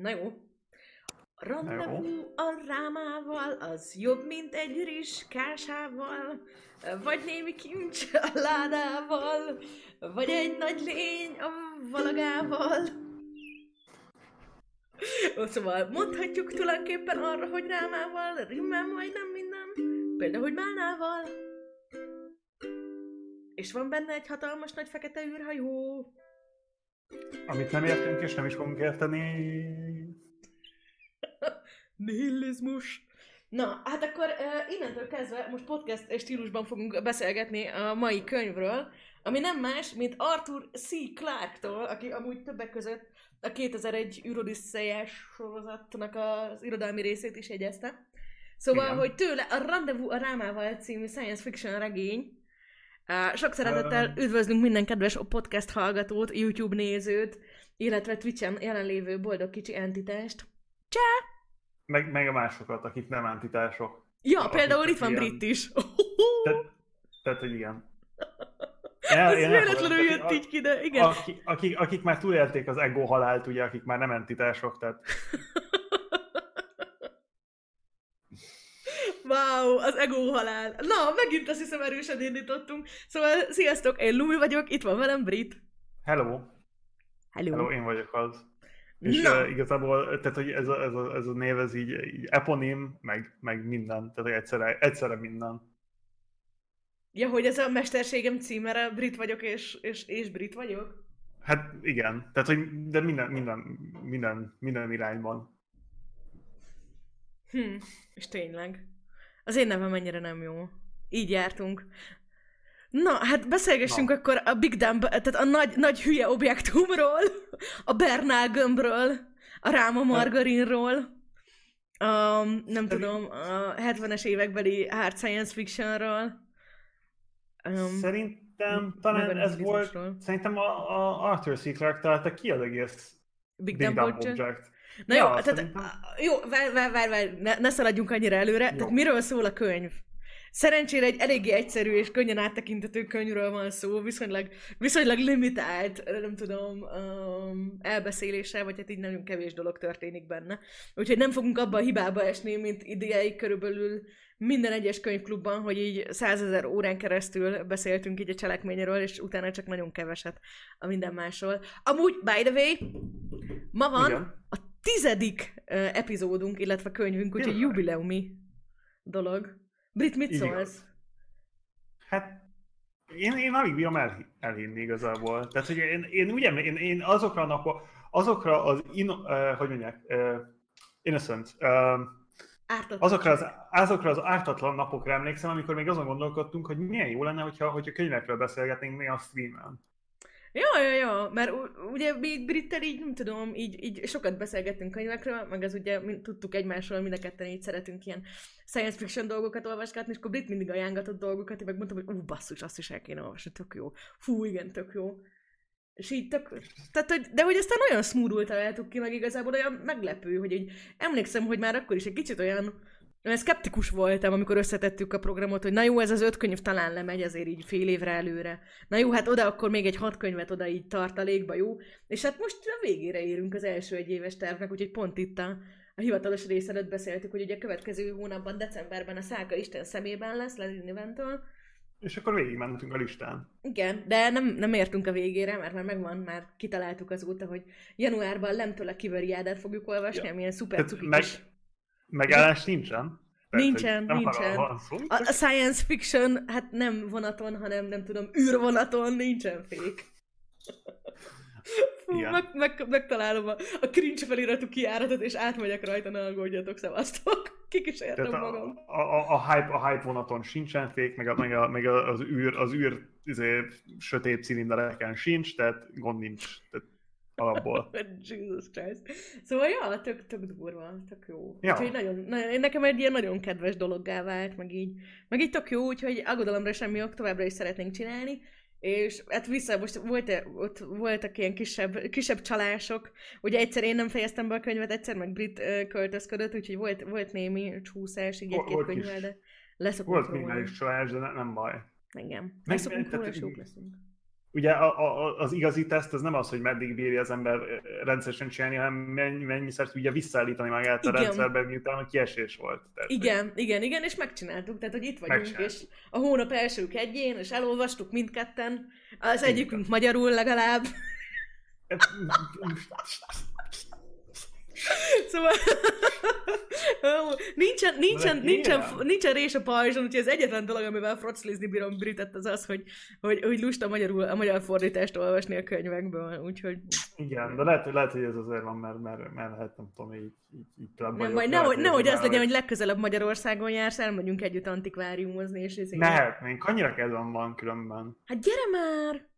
Na jó. Rendezvú a rámával, az jobb, mint egy riskásával, vagy némi kincs a ládával, vagy egy nagy lény a valagával. Szóval mondhatjuk tulajdonképpen arra, hogy rámával, rimmel majdnem minden, például, hogy málnával. És van benne egy hatalmas nagy fekete űrhajó. Amit nem értünk és nem is fogunk érteni. Nihilizmus. Na, hát akkor uh, innentől kezdve most podcast stílusban fogunk beszélgetni a mai könyvről, ami nem más, mint Arthur C. Clarke-tól, aki amúgy többek között a 2001 űrodisszejes sorozatnak az irodalmi részét is jegyezte. Szóval, Igen. hogy tőle a Rendezvous a Rámával című science fiction regény, sok szeretettel üdvözlünk minden kedves podcast hallgatót, YouTube nézőt, illetve Twitch-en jelenlévő boldog kicsi entitást. Csá! Meg, meg a másokat, akik nem entitások. Ja, akik például itt van ilyen... Brit is. Tehát, tehát, hogy igen. El, Ez véletlenül jött így ki, de igen. Akik, akik, akik már túlélték az ego halált, ugye, akik már nem entitások, tehát... Wow, az ego halál. Na, megint azt hiszem erősen indítottunk. Szóval, sziasztok, én Lumi vagyok, itt van velem Brit. Hello. Hello. Hello, én vagyok az. És no. uh, igazából, tehát hogy ez a, ez a, ez a név, ez így, így eponim, meg, meg minden, tehát egyszerre, egyszerre minden. Ja, hogy ez a mesterségem címere, brit vagyok, és, és, és brit vagyok? Hát igen, tehát hogy de minden, minden, minden, minden irányban. Hm, és tényleg. Az én nevem mennyire nem jó. Így jártunk. Na, hát beszélgessünk Na. akkor a Big Dumb, tehát a nagy, nagy hülye objektumról, a Bernál gömbről, a Ráma margarinról, a, nem tudom, a 70-es évekbeli hard science fictionról. Um, szerintem talán ez volt, szerintem a, a Arthur C. Clarke találta ki az egész Big, Big Dumb, Dumb Object. Object. Na ja, jó, tehát, jó, várj, várj, várj, vár, ne, ne szaladjunk annyira előre. Jó. Tehát miről szól a könyv? Szerencsére egy eléggé egyszerű és könnyen áttekintető könyvről van szó, viszonylag, viszonylag limitált, nem tudom, um, elbeszéléssel, vagy hát így nagyon kevés dolog történik benne. Úgyhogy nem fogunk abba a hibába esni, mint ideig körülbelül minden egyes könyvklubban, hogy így százezer órán keresztül beszéltünk így a cselekményről, és utána csak nagyon keveset a minden másról. Amúgy, by the way, ma van Igen. Tizedik epizódunk, illetve könyvünk, úgyhogy jubileumi dolog. Brit, mit szólsz? Hát én, én alig bírom el, elhinni igazából. Tehát, hogy én, én ugye, én, én azokra a napok, azokra az, in, uh, hogy mondják, uh, innocent, uh, azokra az, azokra az ártatlan napokra emlékszem, amikor még azon gondolkodtunk, hogy milyen jó lenne, hogyha, hogyha könyvekről beszélgetnénk mi a streamen. Ja, ja, ja, mert ugye mi Brittel így, nem tudom, így, így sokat beszélgettünk könyvekről, meg az ugye mind, tudtuk egymásról, mind a ketten így szeretünk ilyen science fiction dolgokat olvasgatni, és akkor Brit mindig ajángatott dolgokat, én meg mondtam, hogy ú, basszus, azt is el kéne olvasni, tök jó. Fú, igen, tök jó. És így tök, tehát, hogy, de hogy aztán olyan smoothul találtuk ki, meg igazából olyan meglepő, hogy így emlékszem, hogy már akkor is egy kicsit olyan szkeptikus voltam, amikor összetettük a programot, hogy na jó, ez az öt könyv talán lemegy azért így fél évre előre. Na jó, hát oda akkor még egy hat könyvet oda így tartalékba, jó? És hát most a végére érünk az első egy éves tervnek, úgyhogy pont itt a, a hivatalos rész előtt beszéltük, hogy ugye a következő hónapban, decemberben a Száka Isten szemében lesz, Leslie Niventől. És akkor végigmentünk a listán. Igen, de nem, nem értünk a végére, mert már megvan, már kitaláltuk azóta, hogy januárban Lemtől a Kiveriádát fogjuk olvasni, ja. amilyen szuper cukik meg, Megállás nincsen? Persze, nincsen, nem nincsen. A, a science fiction, hát nem vonaton, hanem nem tudom, űrvonaton nincsen fék. Fú, meg, meg, megtalálom a, a cringe feliratú kiáratot, és átmegyek rajta, ne aggódjatok, szevasztok. értem magam. A, a, a, hype, a hype vonaton sincsen fék, meg, a, meg, a, meg az űr, az űr izé, sötét cilindereken sincs, tehát gond nincs. Tehát alapból. Jesus Christ. Szóval, ja, tök, tök durva, tök jó. Ja. Úgyhogy nagyon, nagyon, nekem egy ilyen nagyon kedves dologgá vált, meg így, meg így tök jó, úgyhogy aggodalomra semmi ok, továbbra is szeretnénk csinálni. És hát vissza, most volt, ott voltak ilyen kisebb, kisebb csalások. Ugye egyszer én nem fejeztem be a könyvet, egyszer meg Brit költözködött, úgyhogy volt, volt némi csúszás így egy-két könyvvel, de leszokott Volt minimális csalás, de ne, nem baj. Igen. Leszokunk róla, és jók leszünk. Ugye a, a, az igazi teszt az nem az, hogy meddig bírja az ember rendszeresen csinálni, hanem mennyi, mennyiszer tudja visszaállítani magát a rendszerben, miután a kiesés volt. Tehát, igen, hogy... igen, igen, és megcsináltuk, tehát hogy itt vagyunk, és a hónap első egyén, és elolvastuk mindketten, az egyikünk magyarul legalább. Szóval nincsen, nincsen, nincsen, nincsen rés a pajzson, úgyhogy az egyetlen dolog, amivel froclizni bírom Britet, az az, hogy, hogy, hogy lusta magyarul, a magyar fordítást olvasni a könyvekből, úgyhogy... Igen, de lehet, lehet hogy ez azért van, mert, mert, mert lehet, nem tudom, így, így, így nem, majd nehogy, nehogy az legyen, hogy legközelebb Magyarországon jársz, elmegyünk együtt antikváriumozni, és ez Mehetnénk, annyira kedvem van különben. Hát gyere már!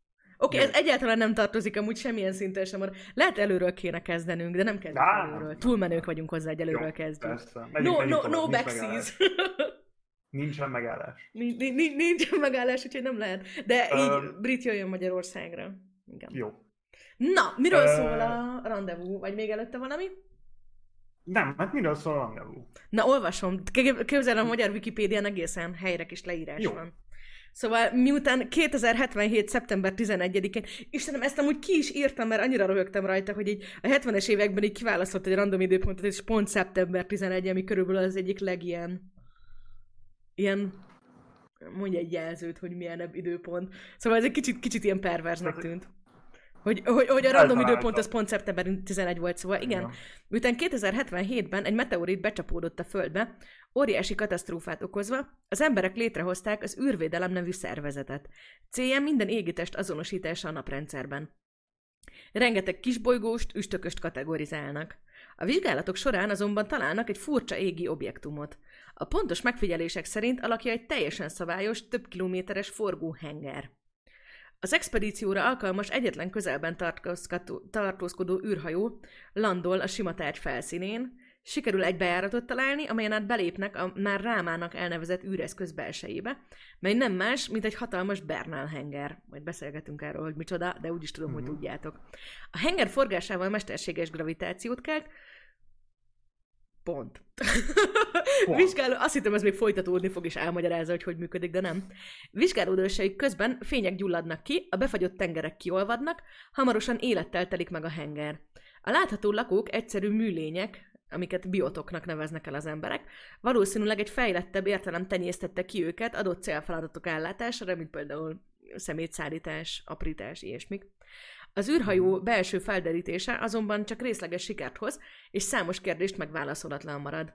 Oké, okay, ez egyáltalán nem tartozik amúgy semmilyen szinten sem. Lehet előről kéne kezdenünk, de nem kezdünk Á, előről. Túlmenők vagyunk hozzá, egy előről Jó, kezdjük. Persze. Megyünk, no, no, no backseas. Nincsen megállás. Nincs, nincsen megállás, úgyhogy nem lehet. De így Brit jöjjön Magyarországra. Igen. Jó. Na, miről uh, szól a rendezvú? Vagy még előtte valami? Nem, hát miről szól a rendezvú? Na, olvasom. Képzelem, a magyar Wikipédián egészen helyre is leírás Jó. van. Szóval miután 2077. szeptember 11-én, Istenem, ezt amúgy ki is írtam, mert annyira röhögtem rajta, hogy így a 70-es években így kiválasztott egy random időpontot, és pont szeptember 11, ami körülbelül az egyik legilyen ilyen mondja egy jelzőt, hogy milyen időpont. Szóval ez egy kicsit, kicsit ilyen perverznek tűnt. Hogy, hogy, hogy a random időpont az pont szeptember 11 volt, szóval igen. Ja. Miután 2077-ben egy meteorit becsapódott a Földbe, óriási katasztrófát okozva, az emberek létrehozták az űrvédelem nevű szervezetet. Célja minden égitest azonosítása a naprendszerben. Rengeteg kisbolygóst, üstököst kategorizálnak. A vizsgálatok során azonban találnak egy furcsa égi objektumot. A pontos megfigyelések szerint alakja egy teljesen szabályos, több kilométeres forgóhenger. Az expedícióra alkalmas egyetlen közelben tartózkodó űrhajó landol a sima tárgy felszínén, sikerül egy bejáratot találni, amelyen át belépnek a már Rámának elnevezett űreszköz belsejébe, mely nem más, mint egy hatalmas Bernal henger. Majd beszélgetünk erről, hogy micsoda, de úgyis tudom, uh-huh. hogy mhm. tudjátok. A henger forgásával mesterséges gravitációt kelt, Pont. Pont. Vizsgáló, azt hittem, ez még folytatódni fog, és elmagyarázza, hogy hogy működik, de nem. Vizsgálódósaik közben fények gyulladnak ki, a befagyott tengerek kiolvadnak, hamarosan élettel telik meg a henger. A látható lakók egyszerű műlények, amiket biotoknak neveznek el az emberek, valószínűleg egy fejlettebb értelem tenyésztette ki őket adott célfeladatok ellátására, mint például szemétszállítás, aprítás, ilyesmik. Az űrhajó mhm. belső felderítése azonban csak részleges sikert hoz, és számos kérdést megválaszolatlan marad.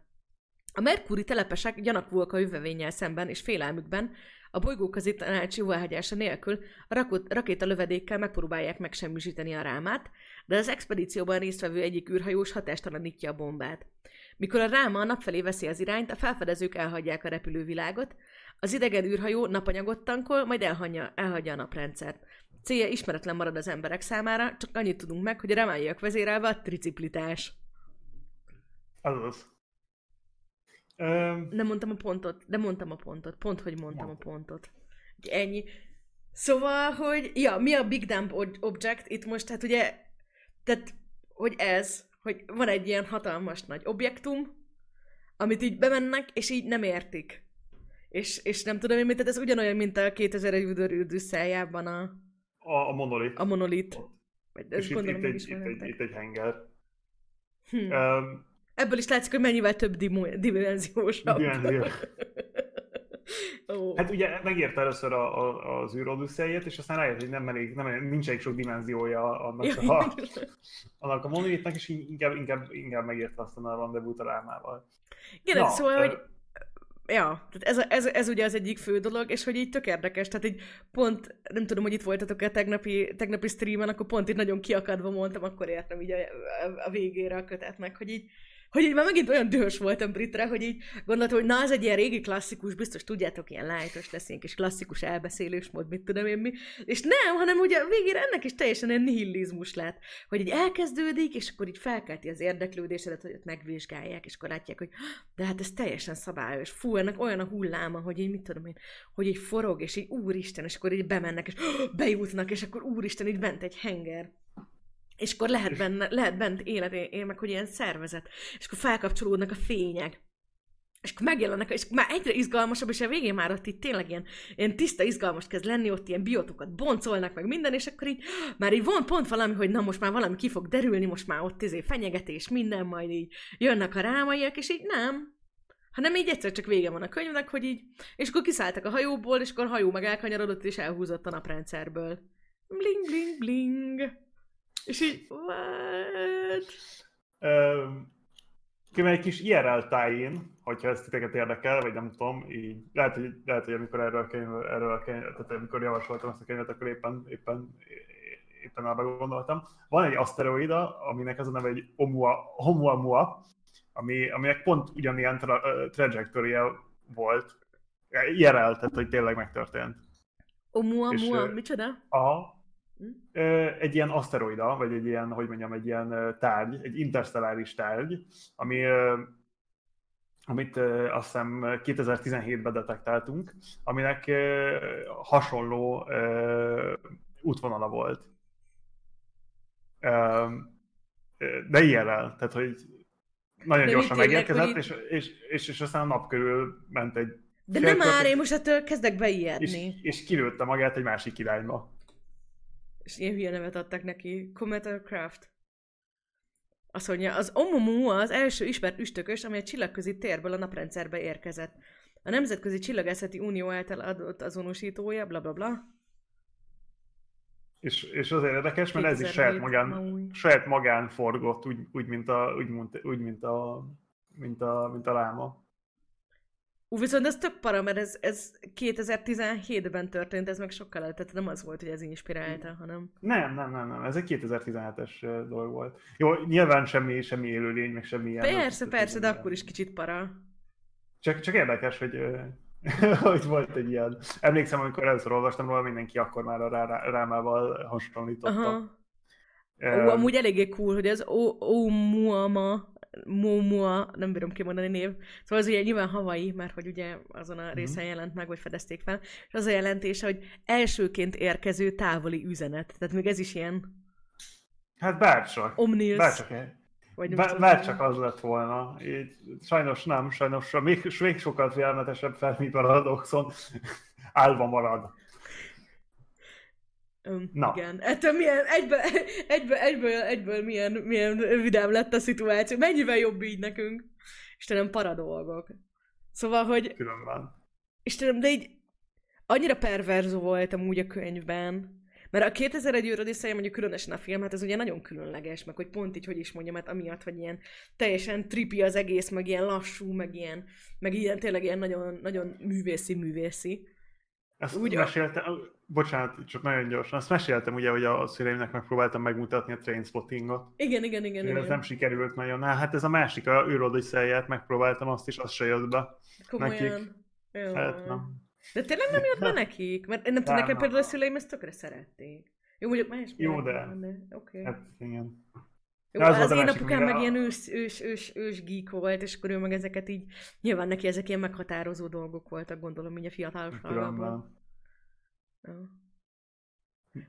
A Merkúri telepesek gyanakvóak a jövővénnyel szemben és félelmükben, a bolygóközi tanács jóváhagyása nélkül a rakéta lövedékkel megpróbálják megsemmisíteni a rámát, de az expedícióban résztvevő egyik űrhajós hatástalanítja a bombát. Mikor a ráma a nap felé veszi az irányt, a felfedezők elhagyják a repülővilágot, az idegen űrhajó napanyagot tankol, majd elhagyja, elhagyja a naprendszert. Célja ismeretlen marad az emberek számára, csak annyit tudunk meg, hogy a remáljak vezérelve a triciplitás. Azaz. Um, nem mondtam a pontot, de mondtam a pontot. Pont, hogy mondtam mondtam. a pontot. Ennyi. Szóval, hogy, ja, mi a Big Dump Object itt most? Hát ugye, tehát, hogy ez, hogy van egy ilyen hatalmas nagy objektum, amit így bemennek, és így nem értik. És, és nem tudom én mit, tehát ez ugyanolyan, mint a 2000 üldőszeljában a... A, a monolit. A monolit. Vagy, és itt, itt, egy, itt, egy, itt egy henger. Hm. Um, Ebből is látszik, hogy mennyivel több dimenziósabb. oh. Hát ugye megérte először a, a, az űrodüsszejét, és aztán rájött, hogy nem elég, nem, nincs elég sok dimenziója annak a, annak a monolitnak, és inkább, inkább, inkább megérte aztán a rendezvút a rámával. Igen, Na, szóval, hogy Ja, tehát ez, ez, ez ugye az egyik fő dolog, és hogy így tök érdekes, tehát így pont, nem tudom, hogy itt voltatok a tegnapi, tegnapi streamen, akkor pont itt nagyon kiakadva mondtam, akkor értem így a, a, a végére a kötetnek, hogy így hogy így már megint olyan dühös voltam Britre, hogy így gondoltam, hogy na, ez egy ilyen régi klasszikus, biztos tudjátok, ilyen lájtos lesz, ilyen kis klasszikus elbeszélős mód, mit tudom én mi. És nem, hanem ugye végére ennek is teljesen ilyen nihilizmus lett, hogy így elkezdődik, és akkor így felkelti az érdeklődésedet, hogy ott megvizsgálják, és akkor látják, hogy de hát ez teljesen szabályos. Fú, ennek olyan a hulláma, hogy így mit tudom én, hogy így forog, és így úristen, és akkor így bemennek, és bejutnak, és akkor úristen, így bent egy henger és akkor lehet, benne, lehet bent élet, én meg, hogy ilyen szervezet, és akkor felkapcsolódnak a fények. és akkor megjelennek, és már egyre izgalmasabb, és a végén már ott itt tényleg ilyen, ilyen tiszta izgalmas kezd lenni, ott ilyen biotokat boncolnak, meg minden, és akkor így már így van pont valami, hogy na most már valami ki fog derülni, most már ott izé fenyegetés, minden, majd így jönnek a rámaiak, és így nem, hanem így egyszer csak vége van a könyvnek, hogy így, és akkor kiszálltak a hajóból, és akkor a hajó meg elkanyarodott, és elhúzott a naprendszerből. Bling, bling, bling. És így, what? Um, egy kis IRL tájén, hogyha ezt titeket érdekel, vagy nem tudom, így lehet, hogy, lehet, hogy amikor erről a könyv, erről a könyv, tehát amikor javasoltam ezt a könyvet, akkor éppen, éppen, éppen arra gondoltam. Van egy aszteroida, aminek az a neve egy Oumuamua, ami, aminek pont ugyanilyen tra, trajektória volt. IRL, tehát hogy tényleg megtörtént. Oumuamua, micsoda? Aha? Egy ilyen aszteroida, vagy egy ilyen, hogy mondjam, egy ilyen tárgy, egy interstelláris tárgy, ami, amit azt hiszem 2017-ben detektáltunk, aminek hasonló útvonala volt. De ilyenel, tehát hogy nagyon De gyorsan megérkezett, és, és, és, és aztán a nap körül ment egy de nem már, én most ettől kezdek beijedni. És, és kilőtte magát egy másik irányba és ilyen hülye nevet adtak neki, Cometer Craft. Azt mondja, az Oumuamua az első ismert üstökös, amely a csillagközi térből a naprendszerbe érkezett. A Nemzetközi Csillagászati Unió által adott azonosítója, bla bla bla. És, és azért érdekes, mert ez is saját magán, saját magán forgott, úgy, úgy, mint a, úgy, úgy, mint a, mint a, mint a láma. Ú, viszont ez tök para, mert ez, ez 2017-ben történt, ez meg sokkal el, tehát nem az volt, hogy ez inspirálta, hanem... Nem, nem, nem, nem, ez egy 2017-es dolog volt. Jó, nyilván semmi, semmi élőlény, meg semmi ilyen... Persze, nem, persze, de akkor is kicsit para. Csak, csak érdekes, hogy, hogy volt egy ilyen... Emlékszem, amikor először olvastam róla, mindenki akkor már a rá, rámával hasonlította. Aha. Um, Ó, amúgy eléggé cool, hogy az Oumuama Momua, nem bírom kimondani név. Szóval az ugye nyilván Hawaii, mert hogy ugye azon a mhm. részen jelent meg, vagy fedezték fel. És az a jelentése, hogy elsőként érkező távoli üzenet. Tehát még ez is ilyen... Hát bárcsak. Omnils. Bárcsak. Vagy Bár, bárcsak az lett volna. Így, sajnos nem, sajnos még, még sokkal félelmetesebb fel, mint Paradoxon. Álva marad. Na. Igen. Ettől milyen, egyből, egyből, egyből, egyből milyen, milyen vidám lett a szituáció. Mennyivel jobb így nekünk. Istenem, para dolgok. Szóval, hogy... Különben. Istenem, de így annyira perverzó voltam úgy a könyvben, mert a 2001 űr Odisszeja mondjuk különösen a film, hát ez ugye nagyon különleges, meg hogy pont így, hogy is mondjam, mert amiatt, hogy ilyen teljesen tripi az egész, meg ilyen lassú, meg ilyen, meg ilyen tényleg ilyen nagyon, nagyon művészi, művészi. Ezt úgy meséltem, bocsánat, csak nagyon gyorsan, azt meséltem ugye, hogy a szüleimnek megpróbáltam megmutatni a Trainspottingot. Igen, igen, igen. igen. Ez nem sikerült nagyon. Na, hát ez a másik, a űrodiszelját megpróbáltam, azt is, az se jött be. Komolyan. Nekik. Jó. Hát, nem. De tényleg nem jött be nekik? Mert nem tudom, nekem például a szüleim ezt tökre szerették. Jó, mondjuk más Jó, de. de... Oké. Okay. Hát, igen. Jó, az, az én apukám meg ilyen ős, ős, ős, ős geek volt, és akkor ő meg ezeket így, nyilván neki ezek ilyen meghatározó dolgok voltak, gondolom, így a fiatalságában.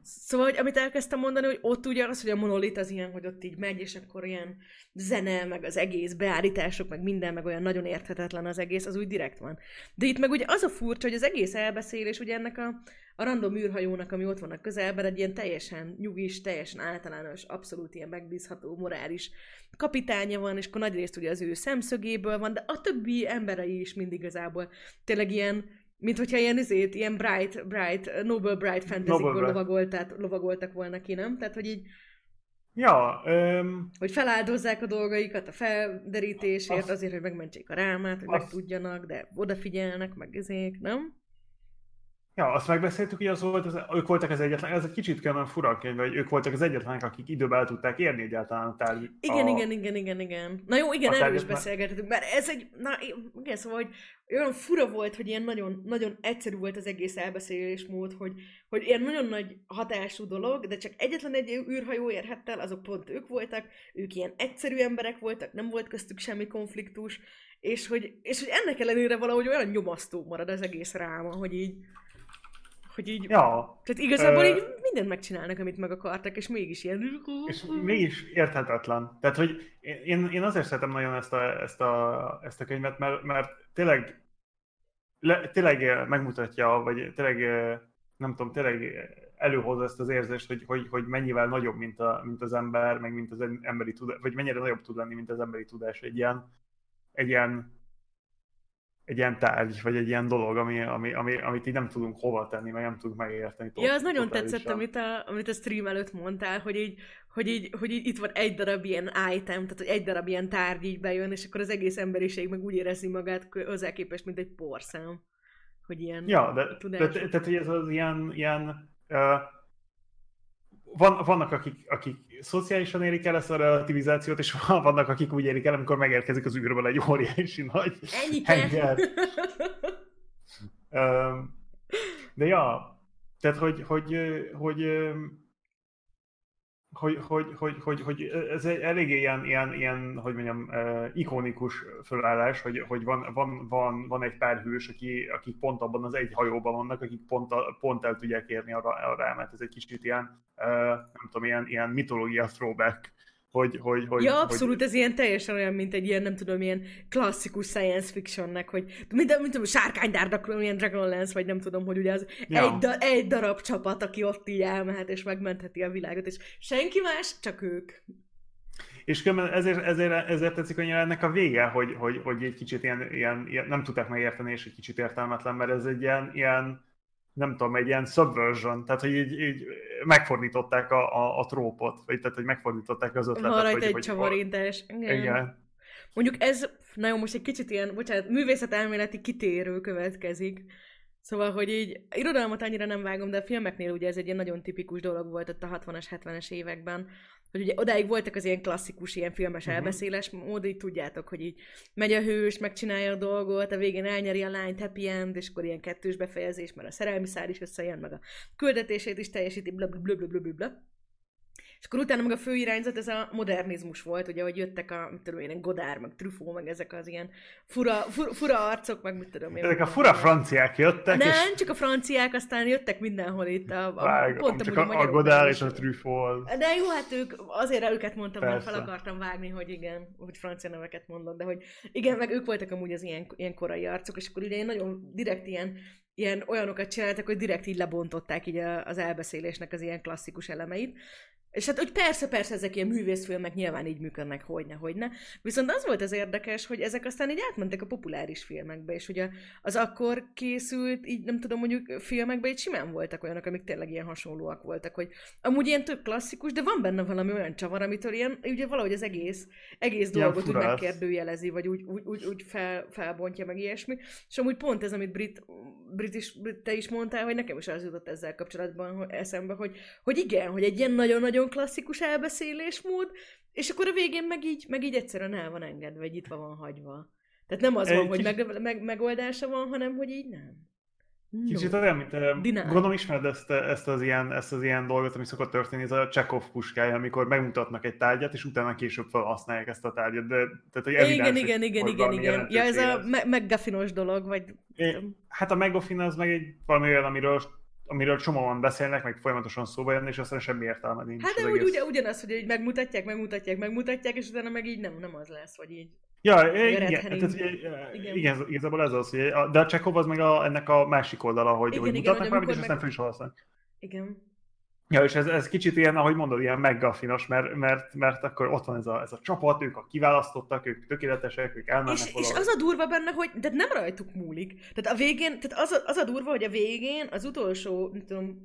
Szóval, hogy amit elkezdtem mondani, hogy ott ugye az, hogy a monolit az ilyen, hogy ott így megy, és akkor ilyen zene, meg az egész beállítások, meg minden, meg olyan nagyon érthetetlen az egész, az úgy direkt van. De itt meg ugye az a furcsa, hogy az egész elbeszélés ugye ennek a, a random űrhajónak, ami ott van a közelben, egy ilyen teljesen nyugis, teljesen általános, abszolút ilyen megbízható, morális kapitánya van, és akkor nagyrészt ugye az ő szemszögéből van, de a többi emberei is mind igazából tényleg ilyen mint hogyha ilyen izét, ilyen bright, bright, Nobel Bright fantasy-ből lovagoltak, lovagoltak volna ki, nem? Tehát, hogy így Ja, um, Hogy feláldozzák a dolgaikat a felderítésért, azt, azért, hogy megmentsék a rámát, hogy azt, meg tudjanak, de odafigyelnek, meg ezék, nem? Ja, azt megbeszéltük, hogy az volt, az, ők voltak az egyetlen, ez egy kicsit különben fura könyv, hogy ők voltak az egyetlenek, akik időben el tudták érni egyáltalán a tárgy. Igen, a, igen, igen, igen, igen. Na jó, igen, erről is beszélgetünk, mert ez egy, na igen, szóval, hogy olyan fura volt, hogy ilyen nagyon, nagyon egyszerű volt az egész elbeszélésmód, hogy, hogy ilyen nagyon nagy hatású dolog, de csak egyetlen egy űrhajó érhett el, azok pont ők voltak, ők ilyen egyszerű emberek voltak, nem volt köztük semmi konfliktus, és hogy, és hogy ennek ellenére valahogy olyan nyomasztó marad az egész ráma, hogy így, hogy így... Ja. Tehát igazából ö... így mindent megcsinálnak, amit meg akartak, és mégis ilyen... És mégis érthetetlen. Tehát, hogy én, én azért szeretem nagyon ezt a, ezt a, ezt a könyvet, mert, mert tényleg, le, tényleg megmutatja, vagy tényleg, nem tudom, tényleg előhozza ezt az érzést, hogy, hogy, hogy mennyivel nagyobb, mint, a, mint az ember, meg mint az emberi tudás, vagy mennyire nagyobb tud lenni, mint az emberi tudás egy ilyen, egy ilyen egy ilyen tárgy, vagy egy ilyen dolog, ami, ami, ami, amit így nem tudunk hova tenni, meg nem tudunk megérteni. Ja, az nagyon tetszett, amit a, amit a stream előtt mondtál, hogy így, hogy, így, hogy így itt van egy darab ilyen item, tehát hogy egy darab ilyen tárgy így bejön, és akkor az egész emberiség meg úgy érezi magát hozzá képest, mint egy porszám. Hogy ilyen Ja, de, de, de, tehát hogy ez az ilyen, ilyen uh, van, vannak, akik, akik szociálisan érik el ezt a relativizációt, és vannak, akik úgy érik el, amikor megérkezik az űrből egy óriási nagy henger. De ja, tehát hogy, hogy, hogy, hogy, hogy, hogy, hogy, hogy ez egy eléggé ilyen, ilyen, ilyen hogy mondjam, ikonikus fölállás, hogy, hogy van, van, van, van egy pár hős, aki, akik pont abban az egy hajóban vannak, akik pont, pont el tudják érni a, a rámet. Ez egy kicsit ilyen, nem tudom, ilyen, ilyen mitológia throwback hogy, hogy, hogy, ja, abszolút, hogy... ez ilyen teljesen olyan, mint egy ilyen, nem tudom, ilyen klasszikus science fictionnek, hogy mint, mint tudom, sárkánydárdak, ilyen Dragonlance, vagy nem tudom, hogy ugye az ja. egy, da, egy darab csapat, aki ott így elmehet és megmentheti a világot, és senki más, csak ők. És ezért, ezért, ezért tetszik hogy ennek a vége, hogy, hogy, hogy egy kicsit ilyen, ilyen, ilyen, nem tudták megérteni, és egy kicsit értelmetlen, mert ez egy ilyen, ilyen nem tudom, egy ilyen subversion, tehát hogy így, így megfordították a, a, a trópot, vagy tehát hogy megfordították az ötletet. Van rajta egy csavarintás. Igen. Igen. Mondjuk ez, na jó, most egy kicsit ilyen, bocsánat, művészetelméleti kitérő következik. Szóval, hogy így irodalmat annyira nem vágom, de a filmeknél ugye ez egy ilyen nagyon tipikus dolog volt ott a 60-as, 70-es években, hogy ugye odáig voltak az ilyen klasszikus, ilyen filmes uh-huh. elbeszéles mód, így tudjátok, hogy így megy a hős, megcsinálja a dolgot, a végén elnyeri a lányt, happy end, és akkor ilyen kettős befejezés, mert a szerelmi szár is összejön, meg a küldetését is teljesíti, blablabla. És akkor utána meg a fő irányzat ez a modernizmus volt, ugye, hogy jöttek a, mit tudom én, Godár, meg Truffaut, meg ezek az ilyen fura, fura, fura arcok, meg mit tudom én. Ezek a fura franciák jöttek. Nem, és... csak a franciák, aztán jöttek mindenhol itt. A, a, Vág, pont csak a, a Godár és a Truffaut. De jó, hát ők, azért őket mondtam, mert fel akartam vágni, hogy igen, hogy francia neveket mondod, de hogy igen, meg ők voltak amúgy az ilyen, ilyen korai arcok, és akkor ugye nagyon direkt ilyen ilyen olyanokat csináltak, hogy direkt így lebontották így az elbeszélésnek az ilyen klasszikus elemeit. És hát, hogy persze, persze ezek ilyen művészfilmek nyilván így működnek, hogyne, hogyne. Viszont az volt az érdekes, hogy ezek aztán így átmentek a populáris filmekbe, és ugye az akkor készült, így nem tudom, mondjuk filmekbe így simán voltak olyanok, amik tényleg ilyen hasonlóak voltak, hogy amúgy ilyen tök klasszikus, de van benne valami olyan csavar, amitől ilyen, ugye valahogy az egész, egész dolgot úgy megkérdőjelezi, vagy úgy, úgy, úgy, úgy fel, felbontja meg ilyesmi. És amúgy pont ez, amit Brit, Brit is, Brit, te is mondtál, hogy nekem is az jutott ezzel kapcsolatban hogy eszembe, hogy, hogy igen, hogy egy ilyen nagyon-nagyon nagyon klasszikus elbeszélésmód, és akkor a végén meg így, meg így egyszerűen el van engedve, vagy itt van hagyva. Tehát nem az van, hogy meg, meg, megoldása van, hanem hogy így nem. No. Kicsit olyan, mint Dinál. gondolom ismered ezt, ezt, az ilyen, ezt az ilyen dolgot, ami szokott történni, ez a Chekhov puskája, amikor megmutatnak egy tárgyat, és utána később felhasználják ezt a tárgyat. De, tehát, hogy igen, igen, igen, igen, igen. Ja, ez a McGuffinos dolog, vagy... É, hát a McGuffin az meg egy valami olyan, amiről amiről csomóan beszélnek, meg folyamatosan szóba jönni, és aztán semmi értelme nincs. Hát de úgy, egész... ugyanaz, hogy így megmutatják, megmutatják, megmutatják, és utána meg így nem, nem az lesz, hogy így... Ja, igen, tehát, igen. igen, igazából ez az, hogy de a Csekov az meg a, ennek a másik oldala, hogy, igen, hogy igen, mutatnak valamit, és aztán friss Igen. Ja, és ez, ez kicsit ilyen, ahogy mondod, ilyen meggaffinos, mert, mert, mert akkor ott van ez a, ez a csapat, ők a kiválasztottak, ők tökéletesek, ők elmennek és, és az a durva benne, hogy de nem rajtuk múlik. Tehát a végén, tehát az a, az a durva, hogy a végén az utolsó, nem tudom,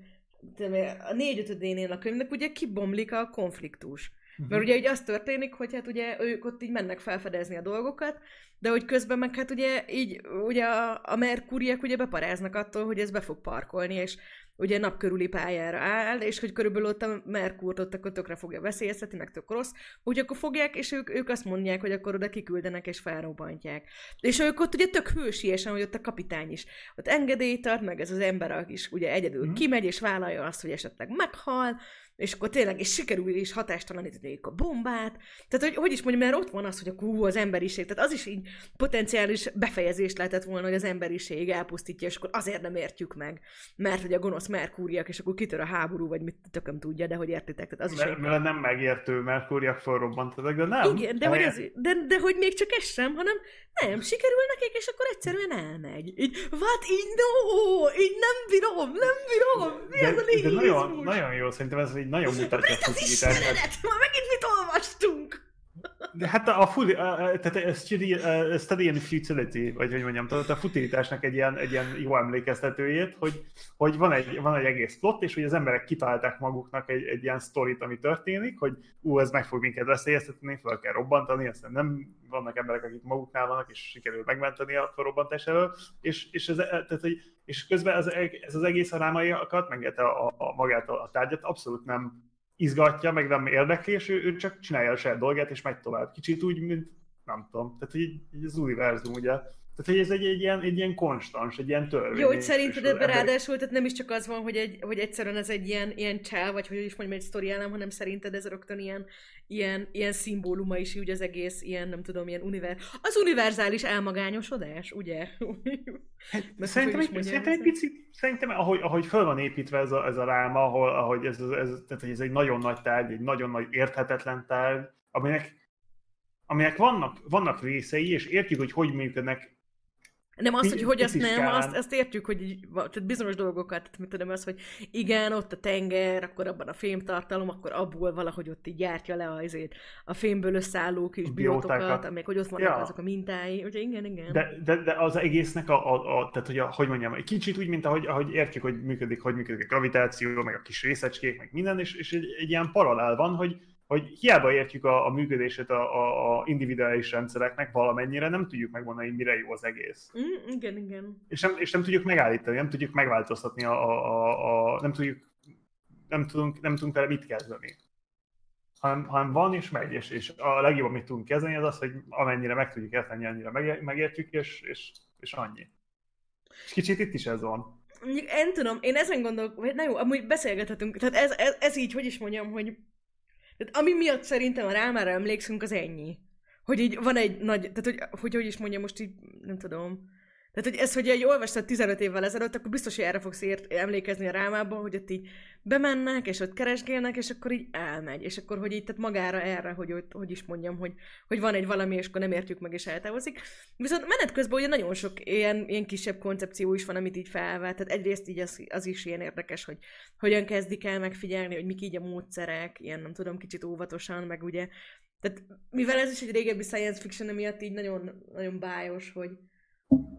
a négy-ötödénél a könyvnek ugye kibomlik a konfliktus. Uh-huh. Mert ugye, ugye az történik, hogy hát ugye ők ott így mennek felfedezni a dolgokat, de hogy közben meg hát ugye így ugye a, a merkúriek ugye beparáznak attól, hogy ez be fog parkolni, és ugye napkörüli pályára áll, és hogy körülbelül ott a Merkurt ott akkor tökre fogja veszélyeztetni, meg tök rossz, úgy akkor fogják, és ők, ők azt mondják, hogy akkor oda kiküldenek és felrobbantják. És ők ott ugye tök hősiesen, hogy ott a kapitány is ott engedélyt ad, meg ez az ember is ugye egyedül mm. kimegy és vállalja azt, hogy esetleg meghal, és akkor tényleg, és sikerül is hatástalanítani a bombát. Tehát, hogy, hogy is mondjam, mert ott van az, hogy a hú, az emberiség. Tehát az is így potenciális befejezés lehetett volna, hogy az emberiség elpusztítja, és akkor azért nem értjük meg, mert hogy a gonosz Merkúriak, és akkor kitör a háború, vagy mit tököm tudja, de hogy értitek. Tehát az is Mert, egy... mert nem megértő Merkúriak felrobbantanak, de nem. Igen, de hogy, ez, de, de hogy még csak ez sem, hanem nem, sikerül nekik, és akkor egyszerűen elmegy. Így, what? Így no! Így nem bírom, nem bírom! Mi de, ez a de nagyon, nagyon jó, szerintem ez így nagyon mutatja a. Istenedet? Ma megint mit olvastunk? De hát a, fuli, a, tehát a study, a study in futility, vagy hogy mondjam, tehát a futilitásnak egy ilyen, egy ilyen jó emlékeztetőjét, hogy, hogy van, egy, van egy egész plot, és hogy az emberek kitalálták maguknak egy, egy ilyen sztorit, ami történik, hogy ú, ez meg fog minket veszélyeztetni, fel kell robbantani, aztán nem vannak emberek, akik maguknál vannak, és sikerül megmenteni a felrobbantás elől, és, és, ez, tehát, hogy, és közben ez, ez az egész a rámaiakat, meg a, a, a magát a, a tárgyat abszolút nem izgatja, meg nem érdekli, és ő, ő csak csinálja a saját dolgát, és megy tovább. Kicsit úgy, mint nem tudom, tehát így, így az univerzum, ugye. Tehát, hogy ez egy, egy, ilyen, egy ilyen konstans, egy ilyen törvény. Jó, hogy szerinted ebben ráadásul, tehát nem is csak az van, hogy, egy, hogy egyszerűen ez egy ilyen, ilyen csel, vagy hogy is mondjam, egy sztori elem, hanem szerinted ez rögtön ilyen, ilyen, ilyen szimbóluma is, úgy az egész, ilyen, nem tudom, ilyen univer... Az univerzális elmagányosodás, ugye? Meg Szerintem egy, mondjam, szerintem egy picit, szerintem ahogy, ahogy föl van építve ez a, ez a ráma, ahol, ahogy ez, ez, tehát, hogy ez egy nagyon nagy tárgy, egy nagyon nagy érthetetlen tárgy, aminek, aminek vannak, vannak részei, és értjük, hogy hogy működnek Nem azt, hogy hogy azt nem, azt, azt értjük, hogy így, tehát bizonyos dolgokat, tehát mit tudom, az, hogy igen, ott a tenger, akkor abban a fémtartalom, akkor abból valahogy ott így gyártja le a, azért, a fémből összeálló kis A biótokat, biótákat. amelyek hogy ott vannak Ja. azok a mintái, ugye igen, igen. De, de, de az egésznek a, a, a tehát hogy, a, hogy mondjam, egy kicsit úgy, mint ahogy, ahogy értjük, hogy működik, hogy működik a gravitáció, meg a kis részecskék, meg minden, és, és egy, egy ilyen paralel van, hogy, hogy hiába értjük a, a működését a, a, a individuális rendszereknek valamennyire, nem tudjuk megmondani, hogy mire jó az egész. Mm, igen, igen. És nem, és nem tudjuk megállítani, nem tudjuk megváltoztatni, a, a, a, a, nem tudjuk, nem tudunk, nem tudunk vele mit kezdeni. Hanem, hanem van és megy, és, és a legjobb, amit tudunk kezdeni, az az, hogy amennyire meg tudjuk érteni, annyira meg, megértjük, és, és, és annyi. És kicsit itt is ez van. Mondjuk, én tudom, én ezen gondolok, na jó, amúgy beszélgethetünk, tehát ez, ez, ez így, hogy is mondjam, hogy tehát ami miatt szerintem a rámára emlékszünk, az ennyi. Hogy így van egy nagy, tehát hogy, hogy, hogy is mondjam, most így, nem tudom. Tehát, hogy ez, hogy egy olvastad 15 évvel ezelőtt, akkor biztos, hogy erre fogsz ért, emlékezni a rámában, hogy ott így bemennek, és ott keresgélnek, és akkor így elmegy. És akkor, hogy így, tehát magára erre, hogy ott, hogy is mondjam, hogy, hogy van egy valami, és akkor nem értjük meg, és eltávozik. Viszont menet közben ugye nagyon sok ilyen, ilyen kisebb koncepció is van, amit így felvett. Tehát egyrészt így az, az is ilyen érdekes, hogy hogyan kezdik el megfigyelni, hogy mik így a módszerek, ilyen nem tudom, kicsit óvatosan, meg ugye. Tehát mivel ez is egy régebbi science fiction, emiatt így nagyon, nagyon bájos, hogy,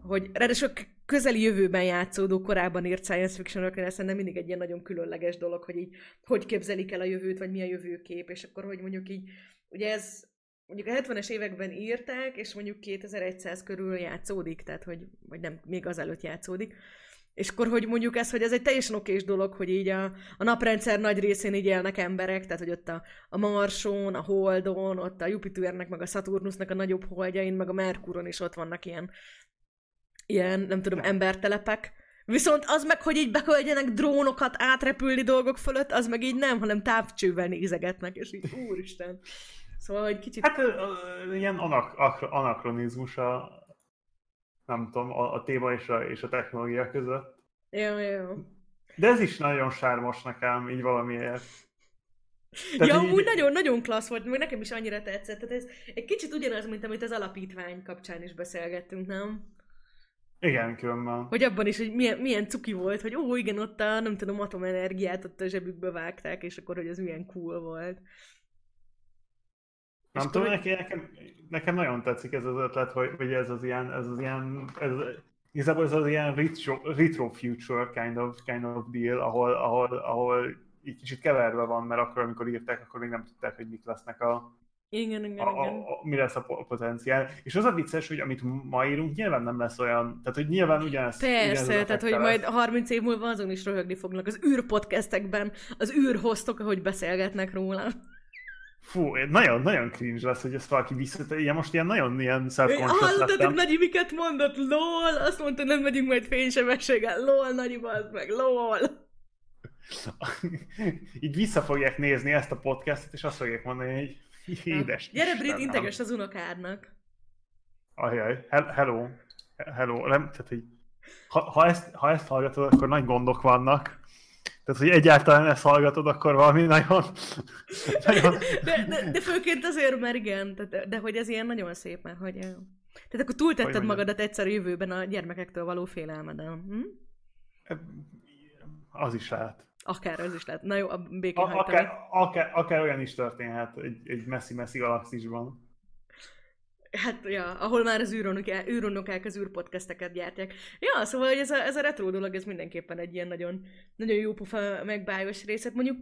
hogy ráadásul közeli jövőben játszódó, korábban írt science fiction-öknél ez szerintem mindig egy ilyen nagyon különleges dolog, hogy így hogy képzelik el a jövőt, vagy mi a jövőkép, és akkor hogy mondjuk így, ugye ez mondjuk a 70-es években írták, és mondjuk 2100 körül játszódik, tehát hogy, vagy nem, még azelőtt játszódik. És akkor, hogy mondjuk ez, hogy ez egy teljesen okés dolog, hogy így a, a naprendszer nagy részén így élnek emberek, tehát hogy ott a, a Marson, a Holdon, ott a Jupiternek, meg a Saturnusnak a nagyobb holdjain, meg a Merkuron is ott vannak ilyen, ilyen nem tudom, embertelepek. Viszont az meg, hogy így beköljenek drónokat átrepülni dolgok fölött, az meg így nem, hanem távcsővel nézegetnek, és így úristen. Szóval, hogy kicsit... Hát ilyen anak, akro- anakronizmus a, nem tudom, a, a téma és a, és a technológia között. Jó, jó. De ez is nagyon sármos nekem, így valamiért. Tehát ja, így- úgy nagyon-nagyon klassz volt, meg nekem is annyira tetszett. Tehát ez egy kicsit ugyanaz, mint amit az alapítvány kapcsán is beszélgettünk, nem? Igen, különben. Hogy abban is, hogy milyen, milyen cuki volt, hogy ó, igen, ott a, nem tudom, atomenergiát ott a zsebükbe vágták, és akkor, hogy az milyen cool volt. És Nem akkor, tudom, hogy- nekem, nekem, nekem nagyon tetszik ez az ötlet, hogy, hogy ez az ilyen, ez az ilyen, ez, igazából ez az ilyen retro, retro future kind of, kind of deal, ahol, ahol, ahol így kicsit keverve van, mert akkor, amikor írták, akkor még nem tudták, hogy mik lesznek a, Igen, igen, a, igen. a, a, mi lesz a po- potenciál. És az a vicces, hogy amit ma írunk, nyilván nem lesz olyan, tehát hogy nyilván ugyanez. ugyanez Persze, az tehát hogy effekte majd lesz. 30 év múlva azon is röhögni fognak az űrpodcastekben, az űrhoztok, ahogy beszélgetnek róla. Fú, nagyon, nagyon cringe lesz, hogy ezt valaki visszatér. Ilyen most ilyen nagyon ilyen self-conscious Hallottatok, lettem. Nagyi miket mondott? LOL! Azt mondta, nem megyünk majd fénysebességgel. LOL, Nagyi, bazd meg, LOL! így vissza fogják nézni ezt a podcastot, és azt fogják mondani, hogy édes. Gyere, Brit, integes az unokádnak. Ajaj, hello, hello, nem, tehát hogy ha, ha, ezt, ha ezt hallgatod, akkor nagy gondok vannak. Tehát, hogy egyáltalán ezt hallgatod, akkor valami nagyon... nagyon... De, de, de főként azért, mert igen, de, de hogy ez ilyen nagyon szép, mert hogy... Tehát akkor túltetted magadat egyszer jövőben a gyermekektől való félelmeden. Hm? Az is lehet. Akár az is lehet. Na jó, a békén a, akár, akár, akár, olyan is történhet egy, egy messzi-messzi galaxisban. Hát, ja, ahol már az űronokák, űronokák az űrpodcasteket gyártják. Ja, szóval hogy ez a, ez a retro dolog, ez mindenképpen egy ilyen nagyon, nagyon jó pufa megbájos részet. Mondjuk